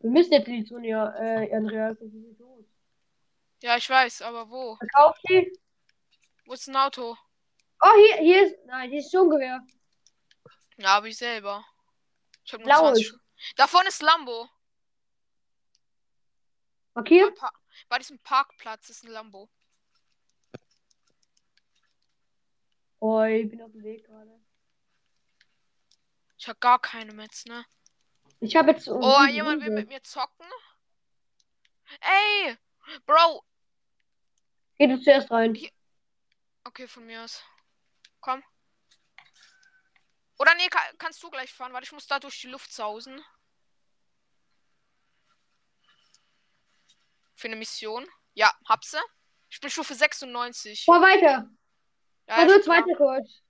Wir müssen jetzt in die Zone, ja, äh, Andreas. Das ist los. Ja, ich weiß, aber wo? Verkauf die. Wo ist ein Auto? Oh, hier, hier ist. Nein, hier ist Sturmgewehr. Ja, aber ich selber. Ich habe nur Blaues. 20. Schu- Da vorne ist Lambo. Bei, pa bei diesem Parkplatz ist ein Lambo. Oh, ich bin auf dem Weg gerade. Ich habe gar keine Metz, ne? Ich habe jetzt. Oh, jemand will mit mir zocken? Ey! Bro! Geh du zuerst rein. Okay, von mir aus. Komm. Oder nee, ka kannst du gleich fahren, weil ich muss da durch die Luft sausen. Für eine Mission. Ja, hab sie. Ich bin Stufe 96. Fahr weiter. Ja, bin zweite kurz.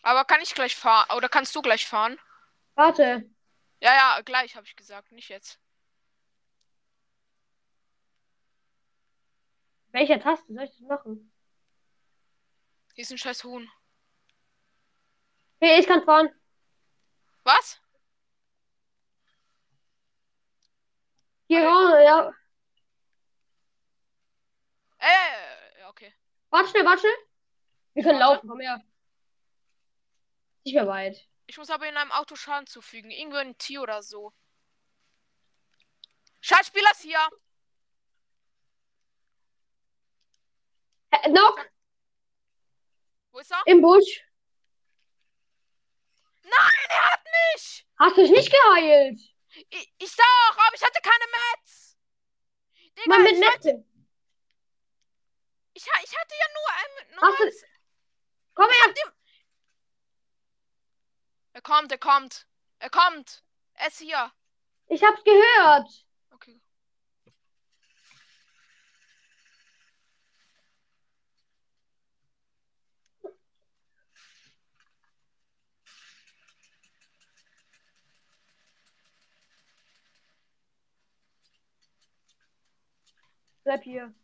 da. Aber kann ich gleich fahren? Oder kannst du gleich fahren? Warte. Ja, ja, gleich habe ich gesagt, nicht jetzt. Welcher Taste soll ich das machen? Hier ist ein scheiß Huhn. Hey, ich kann fahren. Was? Hier, oh, ja. Äh, okay. Warte schnell, warte schnell. Wir können Warte. laufen, komm her. Nicht mehr weit. Ich muss aber in einem Auto Schaden zufügen. Irgendwo ein Tier oder so. Schadspieler ist hier. Äh, Knock Wo ist er? im Busch. Nein, er hat mich! Hast du dich nicht geheilt? Ich, ich doch, aber ich hatte keine Metz. Digga, Mann, mit Netze. ich, ich hatte ja nur ein Hast du-. Komm her. dem. Er kommt, er kommt. Er kommt. Er ist hier. Ich hab's gehört. Okay. Bleib hier.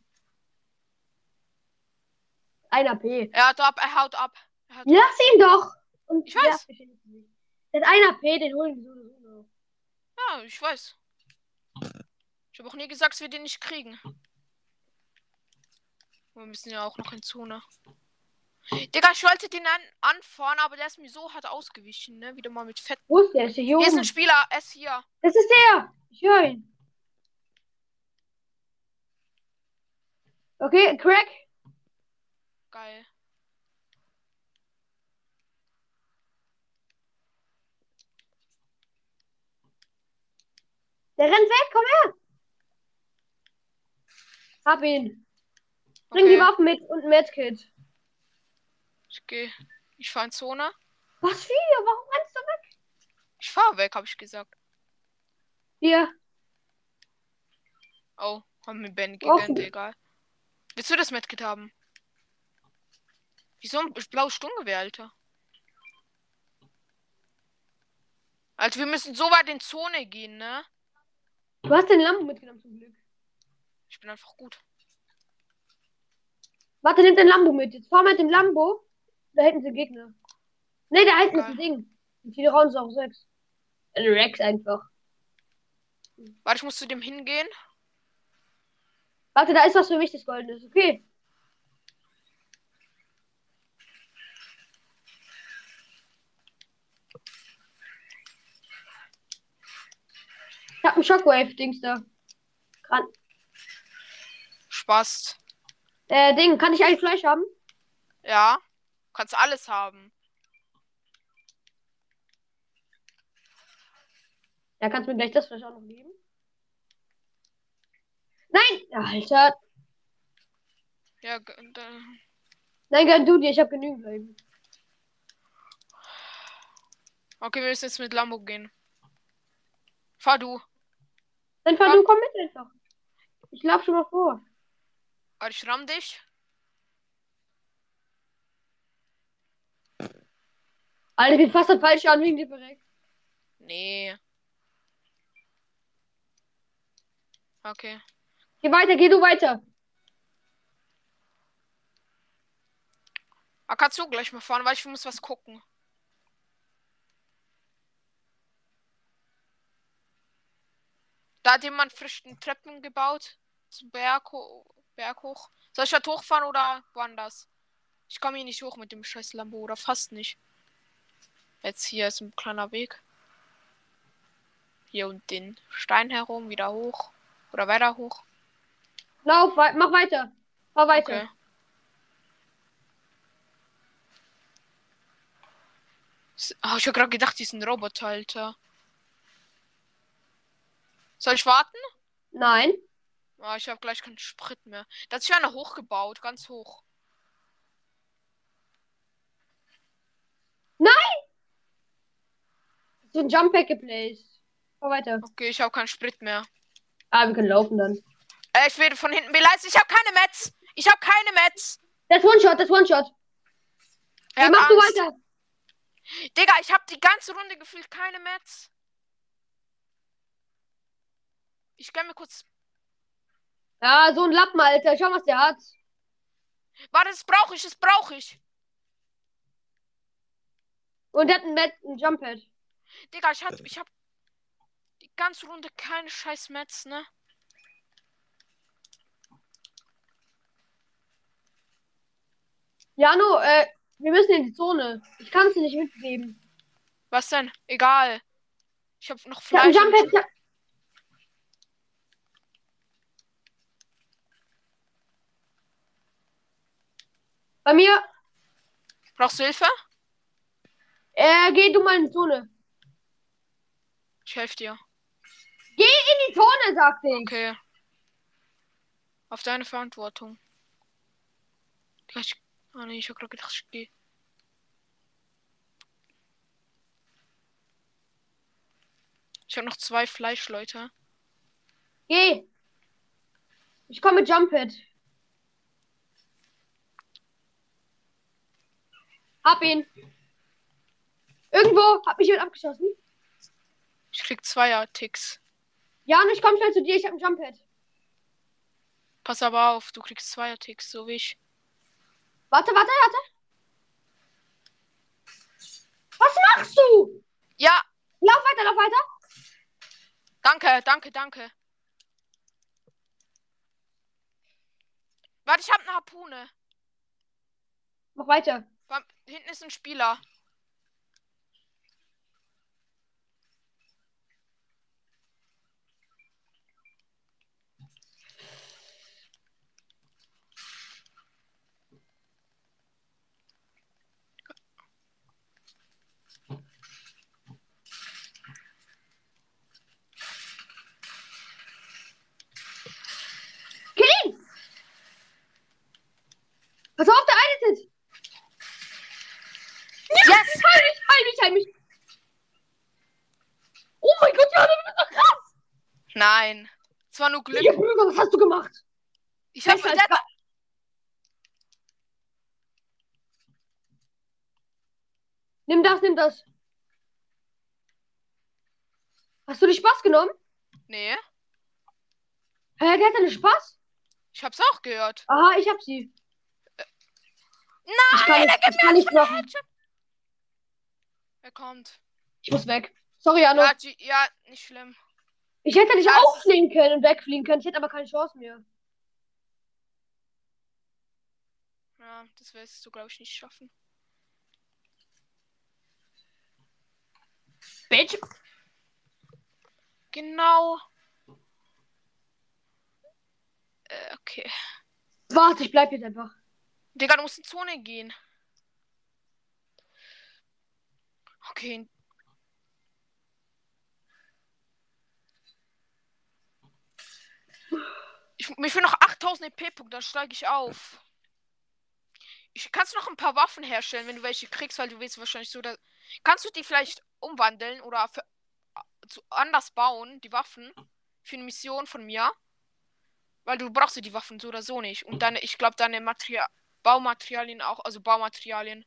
Ein AP. Er hat ab, er haut ab. Er haut Lass ihn doch. Und Ich weiß. Der hat ein AP, den holen wir so oder so. Ja, ich weiß. Ich habe auch nie gesagt, dass wir den nicht kriegen. Wir müssen ja auch noch in Zone. Digga, ich wollte den an anfahren, aber der ist mir so hart ausgewichen, ne? Wieder mal mit Fett. Wo ist der? Ist der hier Hier ist ein Spieler, er ist hier. Das ist der. Ich höre ihn. Okay, Crack. Geil. Der rennt weg, komm her. Hab ihn. Bring die Okay, Waffen mit und ein Medkit. ich gehe. Ich fahr in Zone. Was für? Warum rennst du weg? Ich fahr weg, habe ich gesagt. Hier. Oh, haben mir Ben gegönnt, du- egal. Willst du das Medkit haben? Wieso ein blaues Sturmgewehr, Alter? Also wir müssen so weit in Zone gehen, ne? Du hast den Lambo mitgenommen zum Glück. Ich bin einfach gut. Warte, nimm den Lambo mit. Jetzt fahr mit dem Lambo. Da hinten sind Gegner. Ne, da hinten ist Geil. ein Ding. Und viele Rounds auch sechs. Ein Rex einfach. Warte, ich muss zu dem hingehen. Warte, da ist was für mich, das Goldenes. Okay. Ich hab ein Shockwave-Dings da. Kann, Spaß. äh, Ding, kann ich eigentlich Fleisch haben? Ja. Kannst alles haben. Ja, kannst du mir gleich das Fleisch auch noch geben? Nein! Alter. Ja, g- da- Nein, gönn du dir, ich hab genügend Leben. okay, wir müssen jetzt mit Lambo gehen. Fahr du. Dann fahr Ja. du, komm mit einfach. Ich lauf schon mal vor. Warte, ich ramm dich. Alter, ich bin fast am falschen an wegen dir verreckt. Nee. Okay. Geh weiter, geh du weiter. Ah, kannst du gleich mal fahren, weil ich muss was gucken. Da hat jemand frisch einen Treppen gebaut. Zum Berg, Berg hoch. Soll ich dort hochfahren oder woanders? Ich komme hier nicht hoch mit dem scheiß Lambo oder fast nicht. Jetzt hier ist ein kleiner Weg. Hier und den Stein herum, wieder hoch. Oder weiter hoch. Lauf, wei mach weiter. Fahr weiter. Okay. Oh, ich hab gerade gedacht, die sind Roboter, Alter. Soll ich warten? Nein. Ah, ich habe gleich keinen Sprit mehr. Da hat sich einer hochgebaut, ganz hoch. So ein Jump Pack geplaced. Fahr weiter. Okay, ich habe keinen Sprit mehr. Ah, wir können laufen dann. Äh, ich werde von hinten beleidigt. Ich habe keine Mets. Ich habe keine Mets. Das ist One-Shot, das ist One-Shot. Hat mach du weiter. Digga, ich habe die ganze Runde gefühlt keine Mets. Ich gönn mir kurz. Ja, so ein Lappen, Alter. Schau, was der hat. Warte, das brauche ich, das brauche ich. Und der hat ein, Met ein Jump Pad. Digga, ich hab, ich hab die ganze Runde keine scheiß Mets, ne? Jano, äh, wir müssen in die Zone. Ich kann es dir nicht mitgeben. Was denn? Egal. Ich hab noch Ich hab Fleisch. Jump Ich hab... Bei mir, Brauchst du Hilfe? äh, geh du mal in die Zone. Ich helfe dir. In die Zone, sagte ich. Okay. Auf deine Verantwortung. Ich, ich hab gerade gedacht, ich. Ich habe noch zwei Fleischleute. Geh! Ich komme mit Jumpet. Hab ihn. Irgendwo hab mich jemand abgeschossen. Ich krieg Zweier-Ticks. Ja, und ich komme schnell zu dir. Ich hab ein Jumpet. Pass aber auf, du kriegst Zweier-Ticks, so wie ich. Warte, warte, warte. Was machst du? Ja, Lauf weiter, lauf weiter. danke, danke, danke. Warte, ich hab eine Harpune. Mach weiter. Hinten ist ein Spieler. Kill ihn! Pass auf, der eine sitzt. Yes! Heil mich, heil mich, heil mich. Oh mein Gott, ja, du bist so krass. Nein. Es war nur Glück. Ja, Bruder, was hast du gemacht? Ich hab. Ga- Nimm das, nimm das. Hast du dir Spaß genommen? Nee, Hä, der hat einen Spaß? ich hab's auch gehört. Aha, ich hab sie. Nein, Ich kann nicht, er ich kann nicht. Headshot. Er kommt. Ich muss weg. Sorry, Anno. Ja, ja, nicht schlimm. Ich hätte dich es aufnehmen können und wegfliegen können. Ich hätte aber keine Chance mehr. Ja, das wirst du, glaube ich, nicht schaffen. Bitch. Genau. Äh, okay. Warte, ich bleib jetzt einfach. Digga, du musst in Zone gehen. Okay. Ich, mir fehlen noch 8000 EP-Punkte, dann steige ich auf. Ich kannst du noch ein paar Waffen herstellen, wenn du welche kriegst, weil du willst wahrscheinlich so. Da, kannst du die vielleicht umwandeln oder für, zu, anders bauen, die Waffen, für eine Mission von mir? Weil du brauchst ja die Waffen so oder so nicht. Und deine, ich glaube, deine Materia Baumaterialien auch, also Baumaterialien.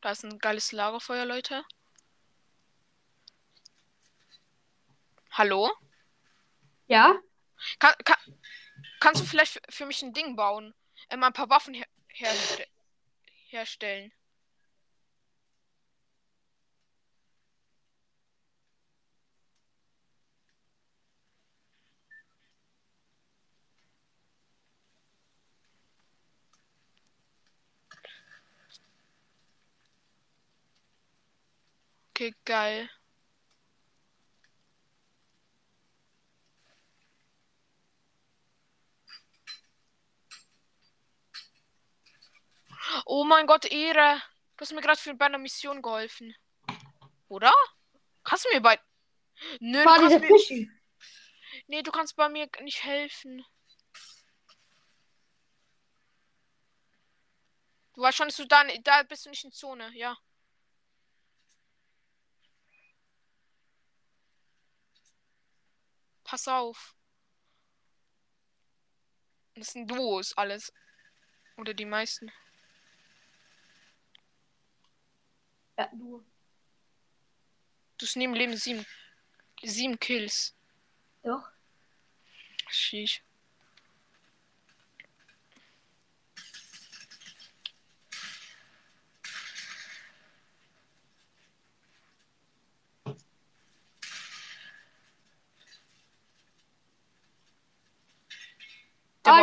Da ist ein geiles Lagerfeuer, Leute. Hallo? Ja? Kann, kann, kannst du vielleicht für, für mich ein Ding bauen? Ähm, ein paar Waffen her herste herstellen. Okay, geil. Oh mein Gott, Ehre. Du hast mir gerade für bei einer Mission geholfen. Oder? Kannst du mir bei. Nö, du kannst mir. Fischi. Nee, du kannst bei mir nicht helfen. Du weißt schon, dass du da, da bist du nicht in Zone, ja. Pass auf. Das sind Duos alles. Oder die meisten. Ja, du. Du hast neben Leben sieben. Sieben Kills. Doch. Sheesh.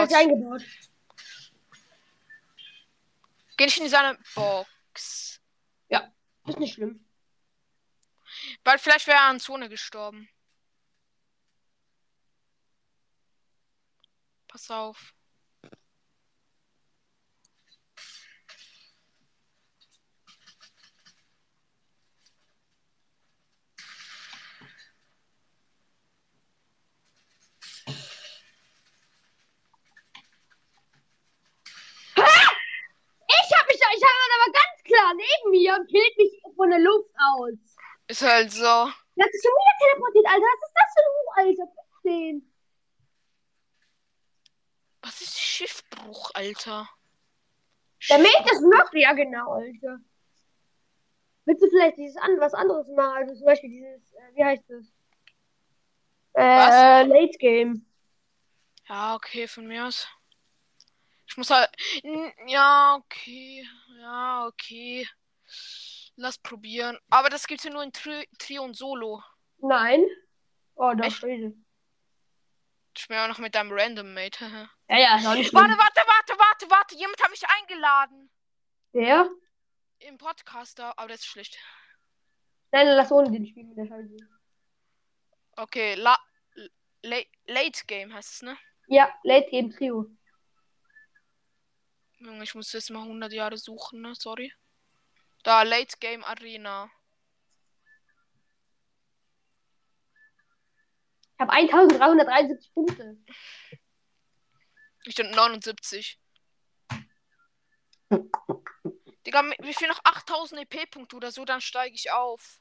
Ist eingebaut. Geh nicht in seine Box. Ist nicht schlimm. Weil vielleicht wäre er an Zone gestorben. Pass auf. Hier und killt mich von der Luft aus. Ist halt so. Der hat sich schon wieder teleportiert, Alter. Was ist das für ein Hoch, Alter? 15. Was ist Schiffbruch, Alter? Der Mate ist noch, ja genau, Alter. Willst du vielleicht dieses an, was anderes machen? Also zum Beispiel dieses, äh, wie heißt das? Äh, Was? Late Game. Ja, okay, von mir aus. Ich muss halt. Ja, okay. Ja, okay. Lass probieren. Aber das gibt's ja nur in Tri Trio und Solo. Nein. Oh, doch, Echt? Bin ja noch mit deinem Random Mate. Ja, ja, ist auch nicht warte, warte, warte, warte, warte. Jemand hat mich eingeladen. Der? Im Podcaster, aber das ist schlecht. Nein, lass ohne den spielen der Scheiße. Okay, La Late Game heißt es, ne? Ja, Late Game Trio. Junge, ich muss jetzt mal 100 Jahre suchen, ne? Sorry. Da, Late Game Arena. Ich habe 1373 Punkte. Ich bin 79. Digga, wie viel noch 8000 EP-Punkte oder so, dann steige ich auf.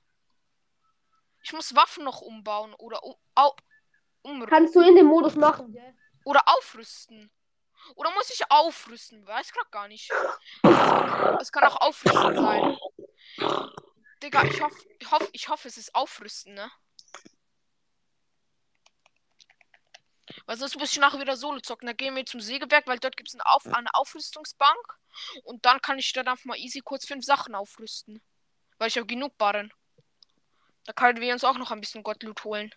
Ich muss Waffen noch umbauen oder um, au, um, Kannst du in dem Modus machen, gell? oder aufrüsten. Oder muss ich aufrüsten? Weiß grad gar nicht. Es kann, auch aufrüsten sein. Digga, ich hoffe, ich hoffe, ich hoffe, es ist aufrüsten, ne? Weil sonst muss ich nachher wieder Solo zocken. Da gehen wir zum Sägewerk, weil dort gibt es eine, Auf eine Aufrüstungsbank. Und dann kann ich dann einfach mal easy kurz fünf Sachen aufrüsten. Weil ich habe genug Barren. Da können wir uns auch noch ein bisschen Gottloot holen.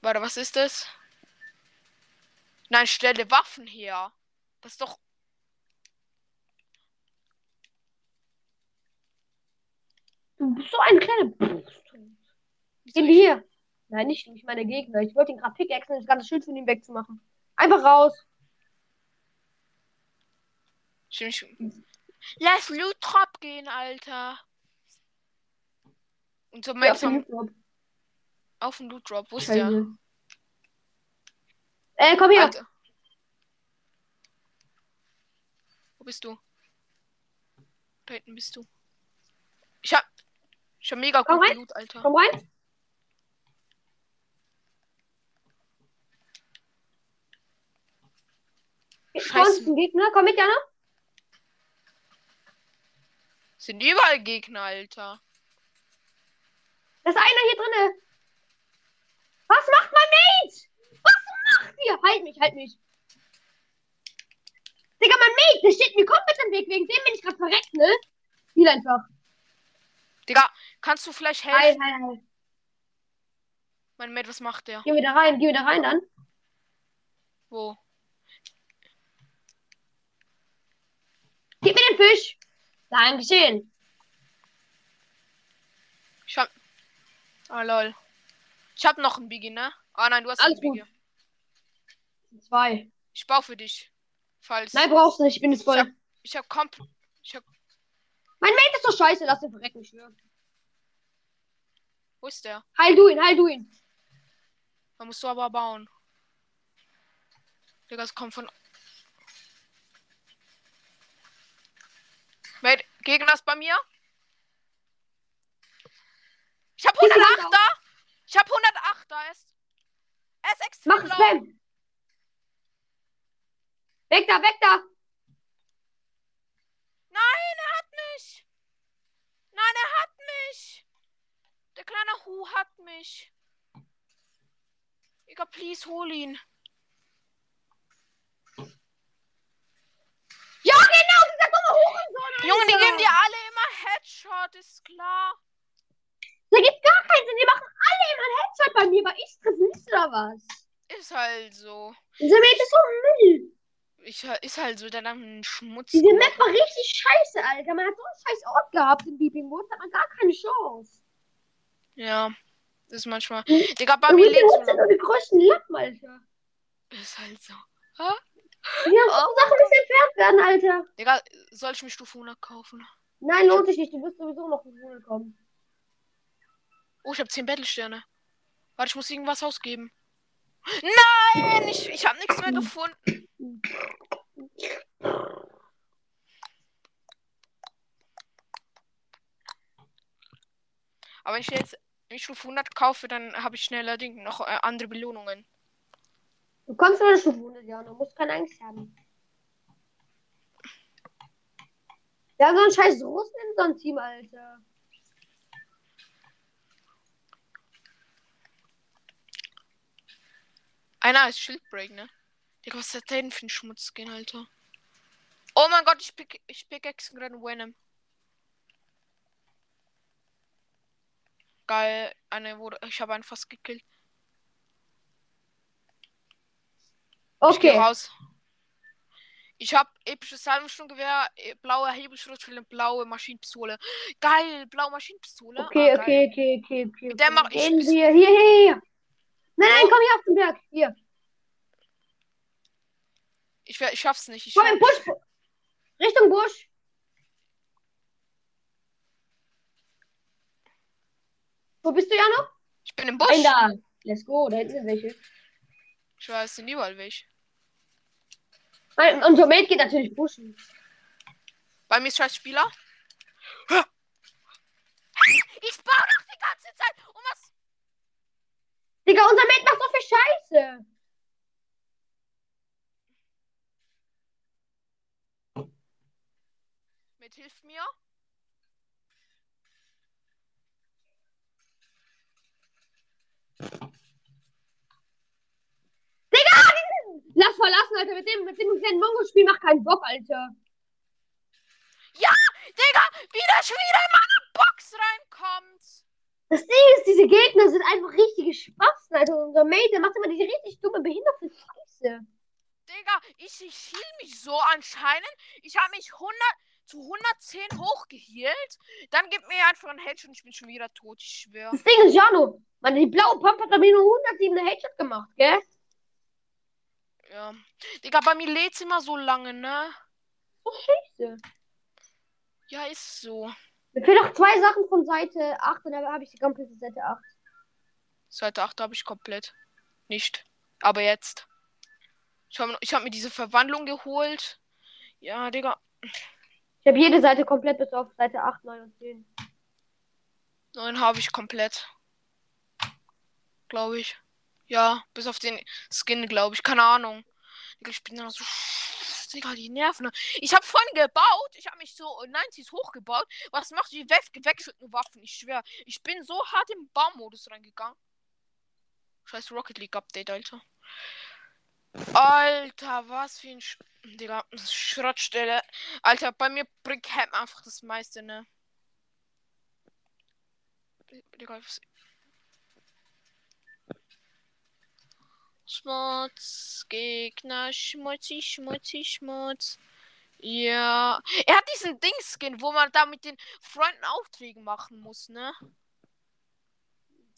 Warte, was ist das? Nein, stelle Waffen her. Das ist doch. Du bist so ein kleiner. Geh hier. Nein, nicht ich meine Gegner. Ich wollte ihn gerade pickaxen, das ganze Schild von ihm wegzumachen. Einfach raus. Lass Loot Drop gehen, Alter. Und so Ja, auf den am- Loot-Drop. auf den Loot Drop. Wo ist der? Äh, komm hier. Alter. Wo bist du? Da hinten bist du. Ich hab. Ich hab mega Komm gut rein. Loot, Alter. Komm rein. Scheiße. Ein Gegner. Komm mit, Jana. Sind überall Gegner, Alter. Da ist einer hier drinne. Was macht? Ihr? Halt mich, halt mich. Digga, mein Mate, der steht mir komplett im Weg. Wegen dem bin ich gerade verreckt, ne? Spiel einfach. Digga, kannst du vielleicht helfen? heil, heil. Mein Mate, was macht der? Geh wieder rein, geh wieder rein dann. Wo? Gib mir den Fisch. Dankeschön. Ich hab. Ah, lol. Ich hab noch einen Biggie, ne? Ah, nein, du hast Alles einen Biggie. Zwei. Ich baue für dich. Falls. Nein, brauchst du nicht, ich bin jetzt ich hab, voll. ich hab komp. Ich hab. Mein Mate ist doch scheiße, lass den verrecken, ich schwör. Wo ist der? Heil du ihn, heil du ihn. Da musst du aber bauen. Digga, es kommt von. Mate, Gegner ist bei mir. Ich hab Schieß ihn 108er. Ich hab 108er. Er ist, er ist extrem Mach. Spam. Weg da, weg da. Nein, er hat mich. Nein, er hat mich. Der kleine Hu hat mich. Digga, please, hol ihn. Ja, genau, dieser dumme Hurensohn. Junge, die geben dir alle immer Headshot, ist klar. Da gibt gar keinen Sinn. Die machen alle immer Headshot bei mir, weil ich treffe nicht oder was? Ist halt so. Dieser Mate ist so Müll. Ich, ist halt so, der ein Schmutz. Diese Map war richtig scheiße, Alter. Man hat so einen scheiß Ort gehabt in Beeping Woods, hat man gar keine Chance. Ja, das ist manchmal. Digga, bei mir Beeping lädt so Woods sind nur die größten Lappen, Alter. Ist halt so. Ja, so Sachen müssen entfernt werden, Alter. Digga, soll ich mir Stufe 100 kaufen? Nein, lohnt sich nicht. Du wirst sowieso noch in Ruhe kommen. Oh, ich habe 10 Battlesterne. Warte, ich muss irgendwas ausgeben. Nein, ich, ich habe nichts mehr gefunden. Aber wenn ich jetzt wenn ich Stufe 100 kaufe, dann habe ich schneller noch äh, andere Belohnungen. Du kommst über Stufe 100, ja, du musst keine Angst haben. Wir haben so einen scheiß Russen in unserem so Team, Alter. Einer ist Schildbreak, ne? Digga, was hat der denn für ein Schmutzskin, Alter? Oh mein Gott, ich pick, ich pickaxe gerade Venom. Geil, eine wurde, ich habe einen fast gekillt. Ich Okay. raus. Ich habe episches Salvensturmgewehr, äh, blaue Hebelschrotflinte, blaue Maschinenpistole. Geil, blaue Maschinenpistole. Okay, Ah, geil. okay, okay, okay, okay. Der okay. macht- ich- Gehen ich- wir. Hier, hier, hier. Nein, nein, komm hier auf den Berg. Hier. Ich, ich schaff's nicht. Ich Komm im schaff- Busch. Richtung Busch. Wo bist du, Jano? ich bin im Busch. Ein da. Let's go. Da hinten sind welche. Ich weiß, sind überall welche. Nein, unser Mate geht natürlich pushen. Bei mir ist scheiß Spieler. Ich baue doch die ganze Zeit. Und was? Digga, unser Mate macht so viel Scheiße. Mit hilft mir. Digga, lass verlassen, Alter. Mit dem, mit dem kleinen Mongo-Spiel macht keinen Bock, Alter. Digga, wie schon wieder in meine Box reinkommt. Das Ding ist, diese Gegner sind einfach richtige Spasten, Alter. Unser Mate, der macht immer diese richtig dumme, behinderte Scheiße. Digga, ich, ich heal mich so anscheinend. Ich habe mich 100 zu 110 hochgehielt. Dann gibt mir einfach ein Headshot und ich bin schon wieder tot. Ich schwöre. Das Ding ist, Jano, man, die blaue Pump hat mir nur 107 Headshot gemacht, gell? Ja. Digga, bei mir lädt's immer so lange, ne? So scheiße. Ja, ist so. Mir fehlen noch zwei Sachen von Seite 8 und dann habe ich die komplette Seite 8. Seite 8 habe ich komplett. Nicht. Aber jetzt. Ich habe ich hab mir diese Verwandlung geholt. Ja, Digga. Ich habe jede Seite komplett bis auf Seite 8, 9 und 10. Neun habe ich komplett. Glaube ich. Ja, bis auf den Skin, glaube ich. Keine Ahnung. Ich bin da so. Digga, die Nerven. Ich habe vorhin gebaut. Ich habe mich so 90s hochgebaut. Was macht die weg gewechselten Waffen? Ich schwör. Ich bin so hart im Baumodus reingegangen. Scheiß Rocket League Update, Alter. Alter, was für ein Sch Digga, Schrottstelle. Alter, bei mir bringt Ham einfach das meiste, ne? Digga, was... Schmutz, Gegner, schmutzig, schmutzig, schmutz. Ja. Er hat diesen Dingskin, wo man da mit den Freunden Aufträge machen muss, ne?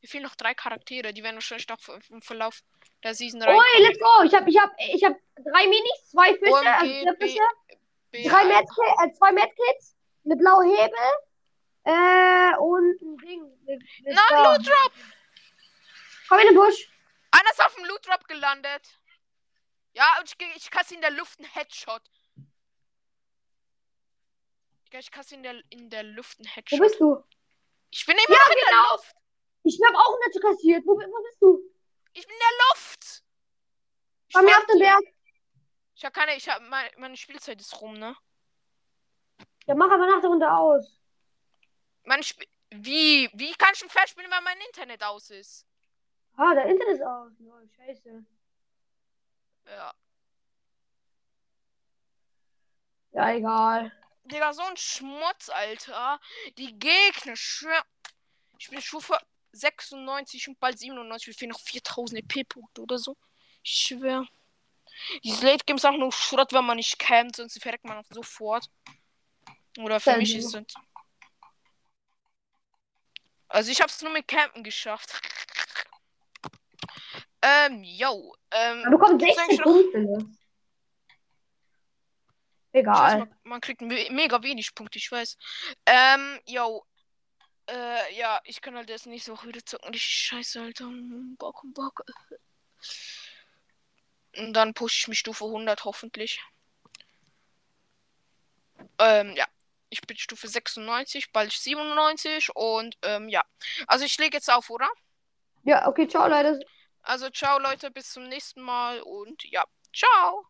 Mir fehlen noch drei Charaktere, die werden wahrscheinlich noch im Verlauf der Season rein. Oi, let's go! Ich habe ich hab, ich hab drei Minis, zwei Fische, OMG, also vier B- Fische, drei Medkits, äh, zwei Medkits, eine blaue Hebel, äh, und ein Ding. Nein. Loot Drop! Komm in den Busch. Einer ist auf dem Loot Drop gelandet. Ja, und ich, ich kasse in der Luft einen Headshot. Ich kasse in der, in der Luft einen Wo Headshot. bist du? Ich bin immer noch in der genau. Luft. Ich hab auch nicht kassiert. Wo, wo bist du? Ich bin in der Luft. Ich Komm mir auf dir. Berg. Ich hab keine, ich hab, meine, meine Spielzeit ist rum, ne? Ja, mach aber nach der Runde aus. Meine Sp wie, wie kann ich ein Flash spielen, wenn mein Internet aus ist? Ah, der Internet ist aus. Oh, scheiße. Ja. Ja, egal. Digga, so ein Schmutz, Alter. Die Gegner, schwör. Ich bin Stufe 96 und bald 97. Mir fehlen noch 4000 EP-Punkte oder so. Ich schwör. Diese Late Games auch nur Schrott, wenn man nicht campt, sonst verreckt man auch sofort. Oder für Ja, mich ist es. Also ich hab's nur mit Campen geschafft. ähm, yo. Ähm, bekommt 16 eigentlich noch- Punkte. Ne? Ich weiß, Egal. man, man kriegt me mega wenig Punkte, ich weiß. Ähm, yo. Äh, ja, ich kann halt jetzt nicht so wieder zocken. Ich scheiße, Alter. Bock und Bock. Und dann pushe ich mich Stufe 100 hoffentlich. Ähm, ja. Ich bin Stufe 96, bald 97 und ähm, ja. Also ich lege jetzt auf, oder? Ja, okay, ciao, Leute. Also ciao Leute, bis zum nächsten Mal und ja, ciao.